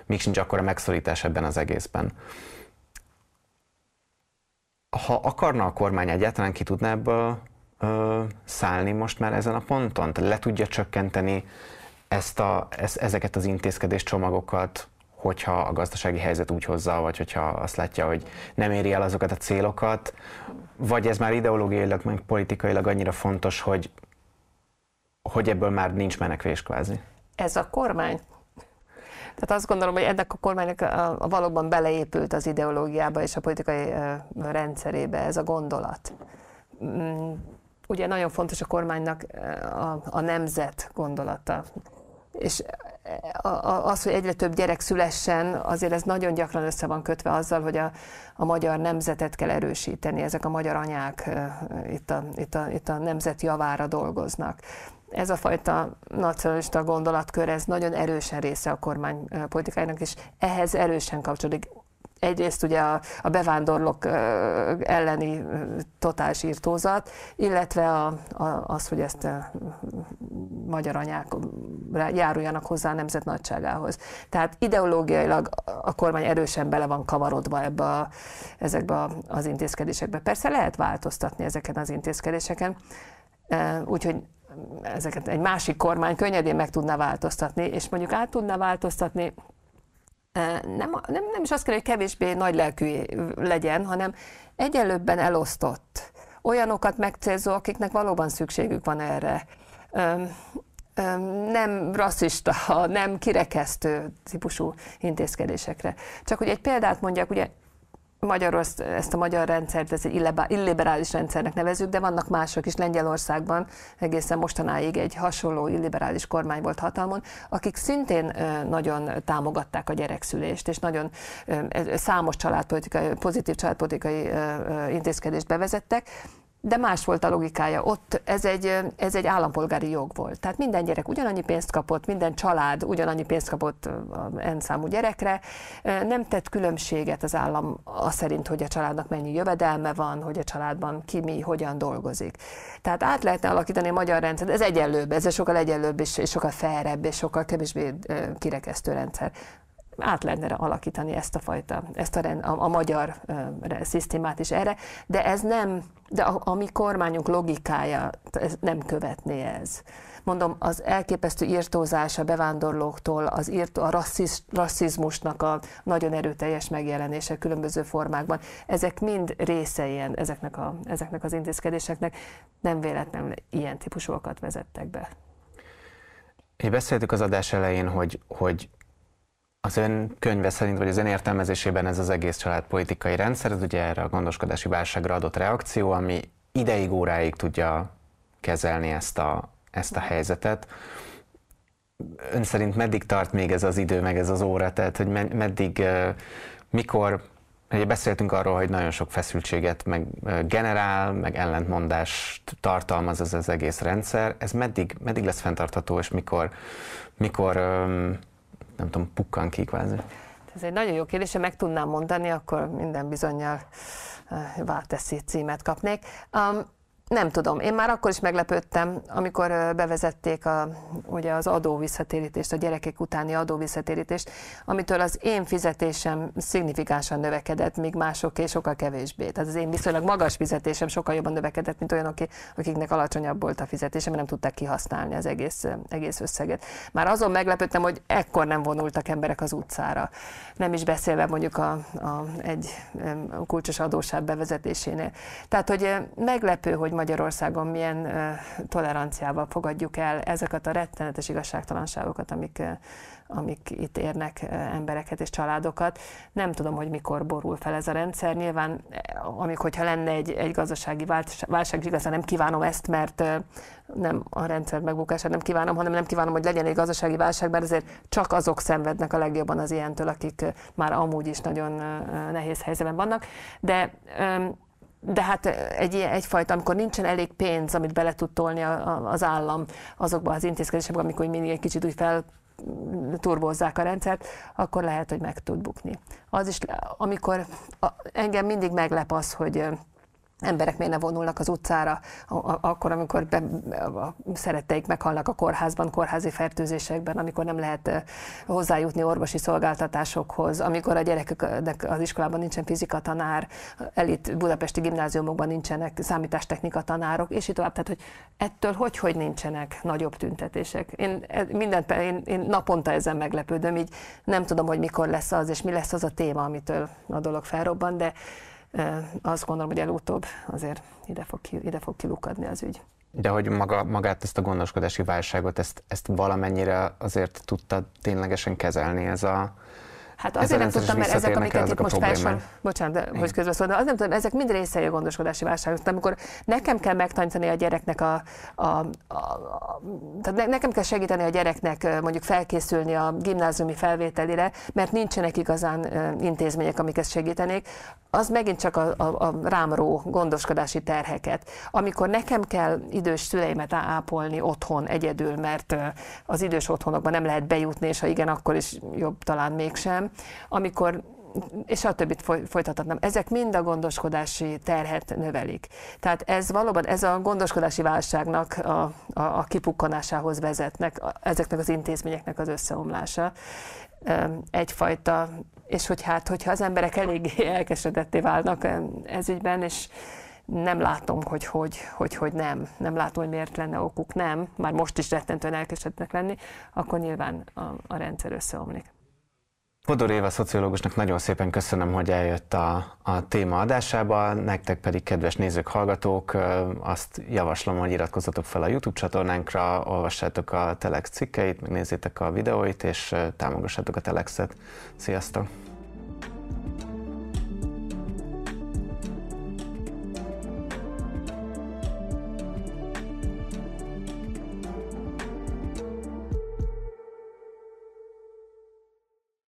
még sincs akkora megszorítás ebben az egészben. Ha akarna a kormány egyáltalán ki tudna ebből ö, szállni most már ezen a ponton? Le tudja csökkenteni ezt a, ez, ezeket az intézkedés csomagokat, hogyha a gazdasági helyzet úgy hozza, vagy hogyha azt látja, hogy nem éri el azokat a célokat, vagy ez már ideológiailag, meg politikailag annyira fontos, hogy hogy ebből már nincs menekvés kvázi. Ez a kormány? Tehát azt gondolom, hogy ennek a kormánynak a, valóban beleépült az ideológiába és a politikai rendszerébe ez a gondolat. Mm, ugye nagyon fontos a kormánynak a, a nemzet gondolata. És az, hogy egyre több gyerek szülessen, azért ez nagyon gyakran össze van kötve azzal, hogy a, a magyar nemzetet kell erősíteni. Ezek a magyar anyák itt a, itt a, itt a nemzet javára dolgoznak ez a fajta nacionalista gondolatkör, ez nagyon erősen része a kormány politikájának, és ehhez erősen kapcsolódik. Egyrészt ugye a, a bevándorlók elleni totális írtózat, illetve a, a, az, hogy ezt a magyar anyák járuljanak hozzá a nemzet nagyságához. Tehát ideológiailag a kormány erősen bele van kavarodva ebbe a, ezekbe az intézkedésekbe. Persze lehet változtatni ezeken az intézkedéseken, úgyhogy ezeket egy másik kormány könnyedén meg tudná változtatni, és mondjuk át tudná változtatni nem, nem, nem is azt kell, hogy kevésbé nagy lelkű legyen, hanem egyenlőbben elosztott. Olyanokat megcélzó, akiknek valóban szükségük van erre. Nem rasszista, (laughs) nem kirekesztő típusú intézkedésekre. Csak hogy egy példát mondjak, ugye Magyarország, ezt a magyar rendszert, ez egy illiberális rendszernek nevezük, de vannak mások is. Lengyelországban egészen mostanáig egy hasonló illiberális kormány volt hatalmon, akik szintén nagyon támogatták a gyerekszülést, és nagyon számos családpolitikai, pozitív családpolitikai intézkedést bevezettek, de más volt a logikája. Ott ez egy, ez egy állampolgári jog volt. Tehát minden gyerek ugyanannyi pénzt kapott, minden család ugyanannyi pénzt kapott N számú gyerekre. Nem tett különbséget az állam az szerint, hogy a családnak mennyi jövedelme van, hogy a családban ki mi, hogyan dolgozik. Tehát át lehetne alakítani a magyar rendszert. Ez egyenlőbb, ez sokkal egyenlőbb és, és sokkal felrebb és sokkal kevésbé kirekesztő rendszer át lehetne alakítani ezt a fajta, ezt a, rend, a, a magyar uh, szisztémát is erre, de ez nem, de a, a mi kormányunk logikája ez nem követné ez. Mondom, az elképesztő írtózás a bevándorlóktól, az írt, a rassziz, rasszizmusnak a nagyon erőteljes megjelenése különböző formákban, ezek mind részeien ezeknek, a, ezeknek az intézkedéseknek nem véletlenül ilyen típusúakat vezettek be. Én beszéltük az adás elején, hogy, hogy az ön könyve szerint, vagy az ön értelmezésében ez az egész családpolitikai rendszer, ez ugye erre a gondoskodási válságra adott reakció, ami ideig, óráig tudja kezelni ezt a, ezt a helyzetet. Ön szerint meddig tart még ez az idő, meg ez az óra, tehát hogy meddig, mikor, ugye beszéltünk arról, hogy nagyon sok feszültséget meg generál, meg ellentmondást tartalmaz ez az egész rendszer, ez meddig, meddig lesz fenntartható, és mikor, mikor nem tudom, pukkan ki kvázi? Ez egy nagyon jó kérdés, ha meg tudnám mondani, akkor minden bizonyal eh, válteszi címet kapnék. Um, nem tudom, én már akkor is meglepődtem, amikor bevezették a, ugye az adóvisszatérítést, a gyerekek utáni adóvisszatérítést, amitől az én fizetésem szignifikánsan növekedett, míg másoké sokkal kevésbé. Tehát az én viszonylag magas fizetésem sokkal jobban növekedett, mint olyanok, akiknek alacsonyabb volt a fizetésem, mert nem tudták kihasználni az egész, egész összeget. Már azon meglepődtem, hogy ekkor nem vonultak emberek az utcára. Nem is beszélve mondjuk a, a, egy kulcsos adóság bevezetésénél. Tehát, hogy meglepő, hogy Magyarországon milyen toleranciával fogadjuk el ezeket a rettenetes igazságtalanságokat, amik, amik itt érnek embereket és családokat. Nem tudom, hogy mikor borul fel ez a rendszer. Nyilván, amikor hogyha lenne egy, egy gazdasági válság, igazán nem kívánom ezt, mert nem a rendszer megbukását nem kívánom, hanem nem kívánom, hogy legyen egy gazdasági válság, mert azért csak azok szenvednek a legjobban az ilyentől, akik már amúgy is nagyon nehéz helyzetben vannak. De de hát egy, egyfajta, amikor nincsen elég pénz, amit bele tud tolni az állam azokba az intézkedésekbe, amikor mindig egy kicsit úgy fel turbozzák a rendszert, akkor lehet, hogy meg tud bukni. Az is, amikor a, engem mindig meglep az, hogy emberek miért ne vonulnak az utcára, akkor, amikor be, a szeretteik meghalnak a kórházban, kórházi fertőzésekben, amikor nem lehet hozzájutni orvosi szolgáltatásokhoz, amikor a gyerekeknek az iskolában nincsen fizika tanár, elit budapesti gimnáziumokban nincsenek számítástechnika tanárok, és így tovább. Tehát, hogy ettől hogy, hogy nincsenek nagyobb tüntetések. Én, e, mindent, én, én naponta ezen meglepődöm, így nem tudom, hogy mikor lesz az, és mi lesz az a téma, amitől a dolog felrobban, de azt gondolom, hogy előbb azért ide fog, ki, ide fog kilukadni az ügy. De hogy maga, magát ezt a gondoskodási válságot, ezt, ezt valamennyire azért tudta ténylegesen kezelni ez a, Hát azért nem tudtam, mert ezek, amiket itt most felsor... Bocsánat, de, hogy közbeszóltam, az nem tudom, ezek mind részei a gondoskodási válságnak. Amikor nekem kell megtanítani a gyereknek a, a, a, a tehát nekem kell segíteni a gyereknek mondjuk felkészülni a gimnáziumi felvételire, mert nincsenek igazán intézmények, amik ezt segítenék, az megint csak a, a, a rámró gondoskodási terheket. Amikor nekem kell idős szüleimet ápolni otthon egyedül, mert az idős otthonokban nem lehet bejutni, és ha igen, akkor is jobb talán mégsem, amikor és a többit folytathatnám. Ezek mind a gondoskodási terhet növelik. Tehát ez valóban, ez a gondoskodási válságnak a, a, a kipukkanásához vezetnek, a, ezeknek az intézményeknek az összeomlása. Egyfajta, és hogy hát, hogyha az emberek eléggé (laughs) elkeseredetté válnak ez ügyben, és nem látom, hogy hogy, hogy hogy nem, nem látom, hogy miért lenne okuk nem, már most is rettentően elkeseredetnek lenni, akkor nyilván a, a rendszer összeomlik. Podor Éva szociológusnak nagyon szépen köszönöm, hogy eljött a, a téma adásába, nektek pedig kedves nézők, hallgatók, azt javaslom, hogy iratkozzatok fel a YouTube csatornánkra, olvassátok a Telex cikkeit, megnézzétek a videóit, és támogassátok a Telexet. Sziasztok!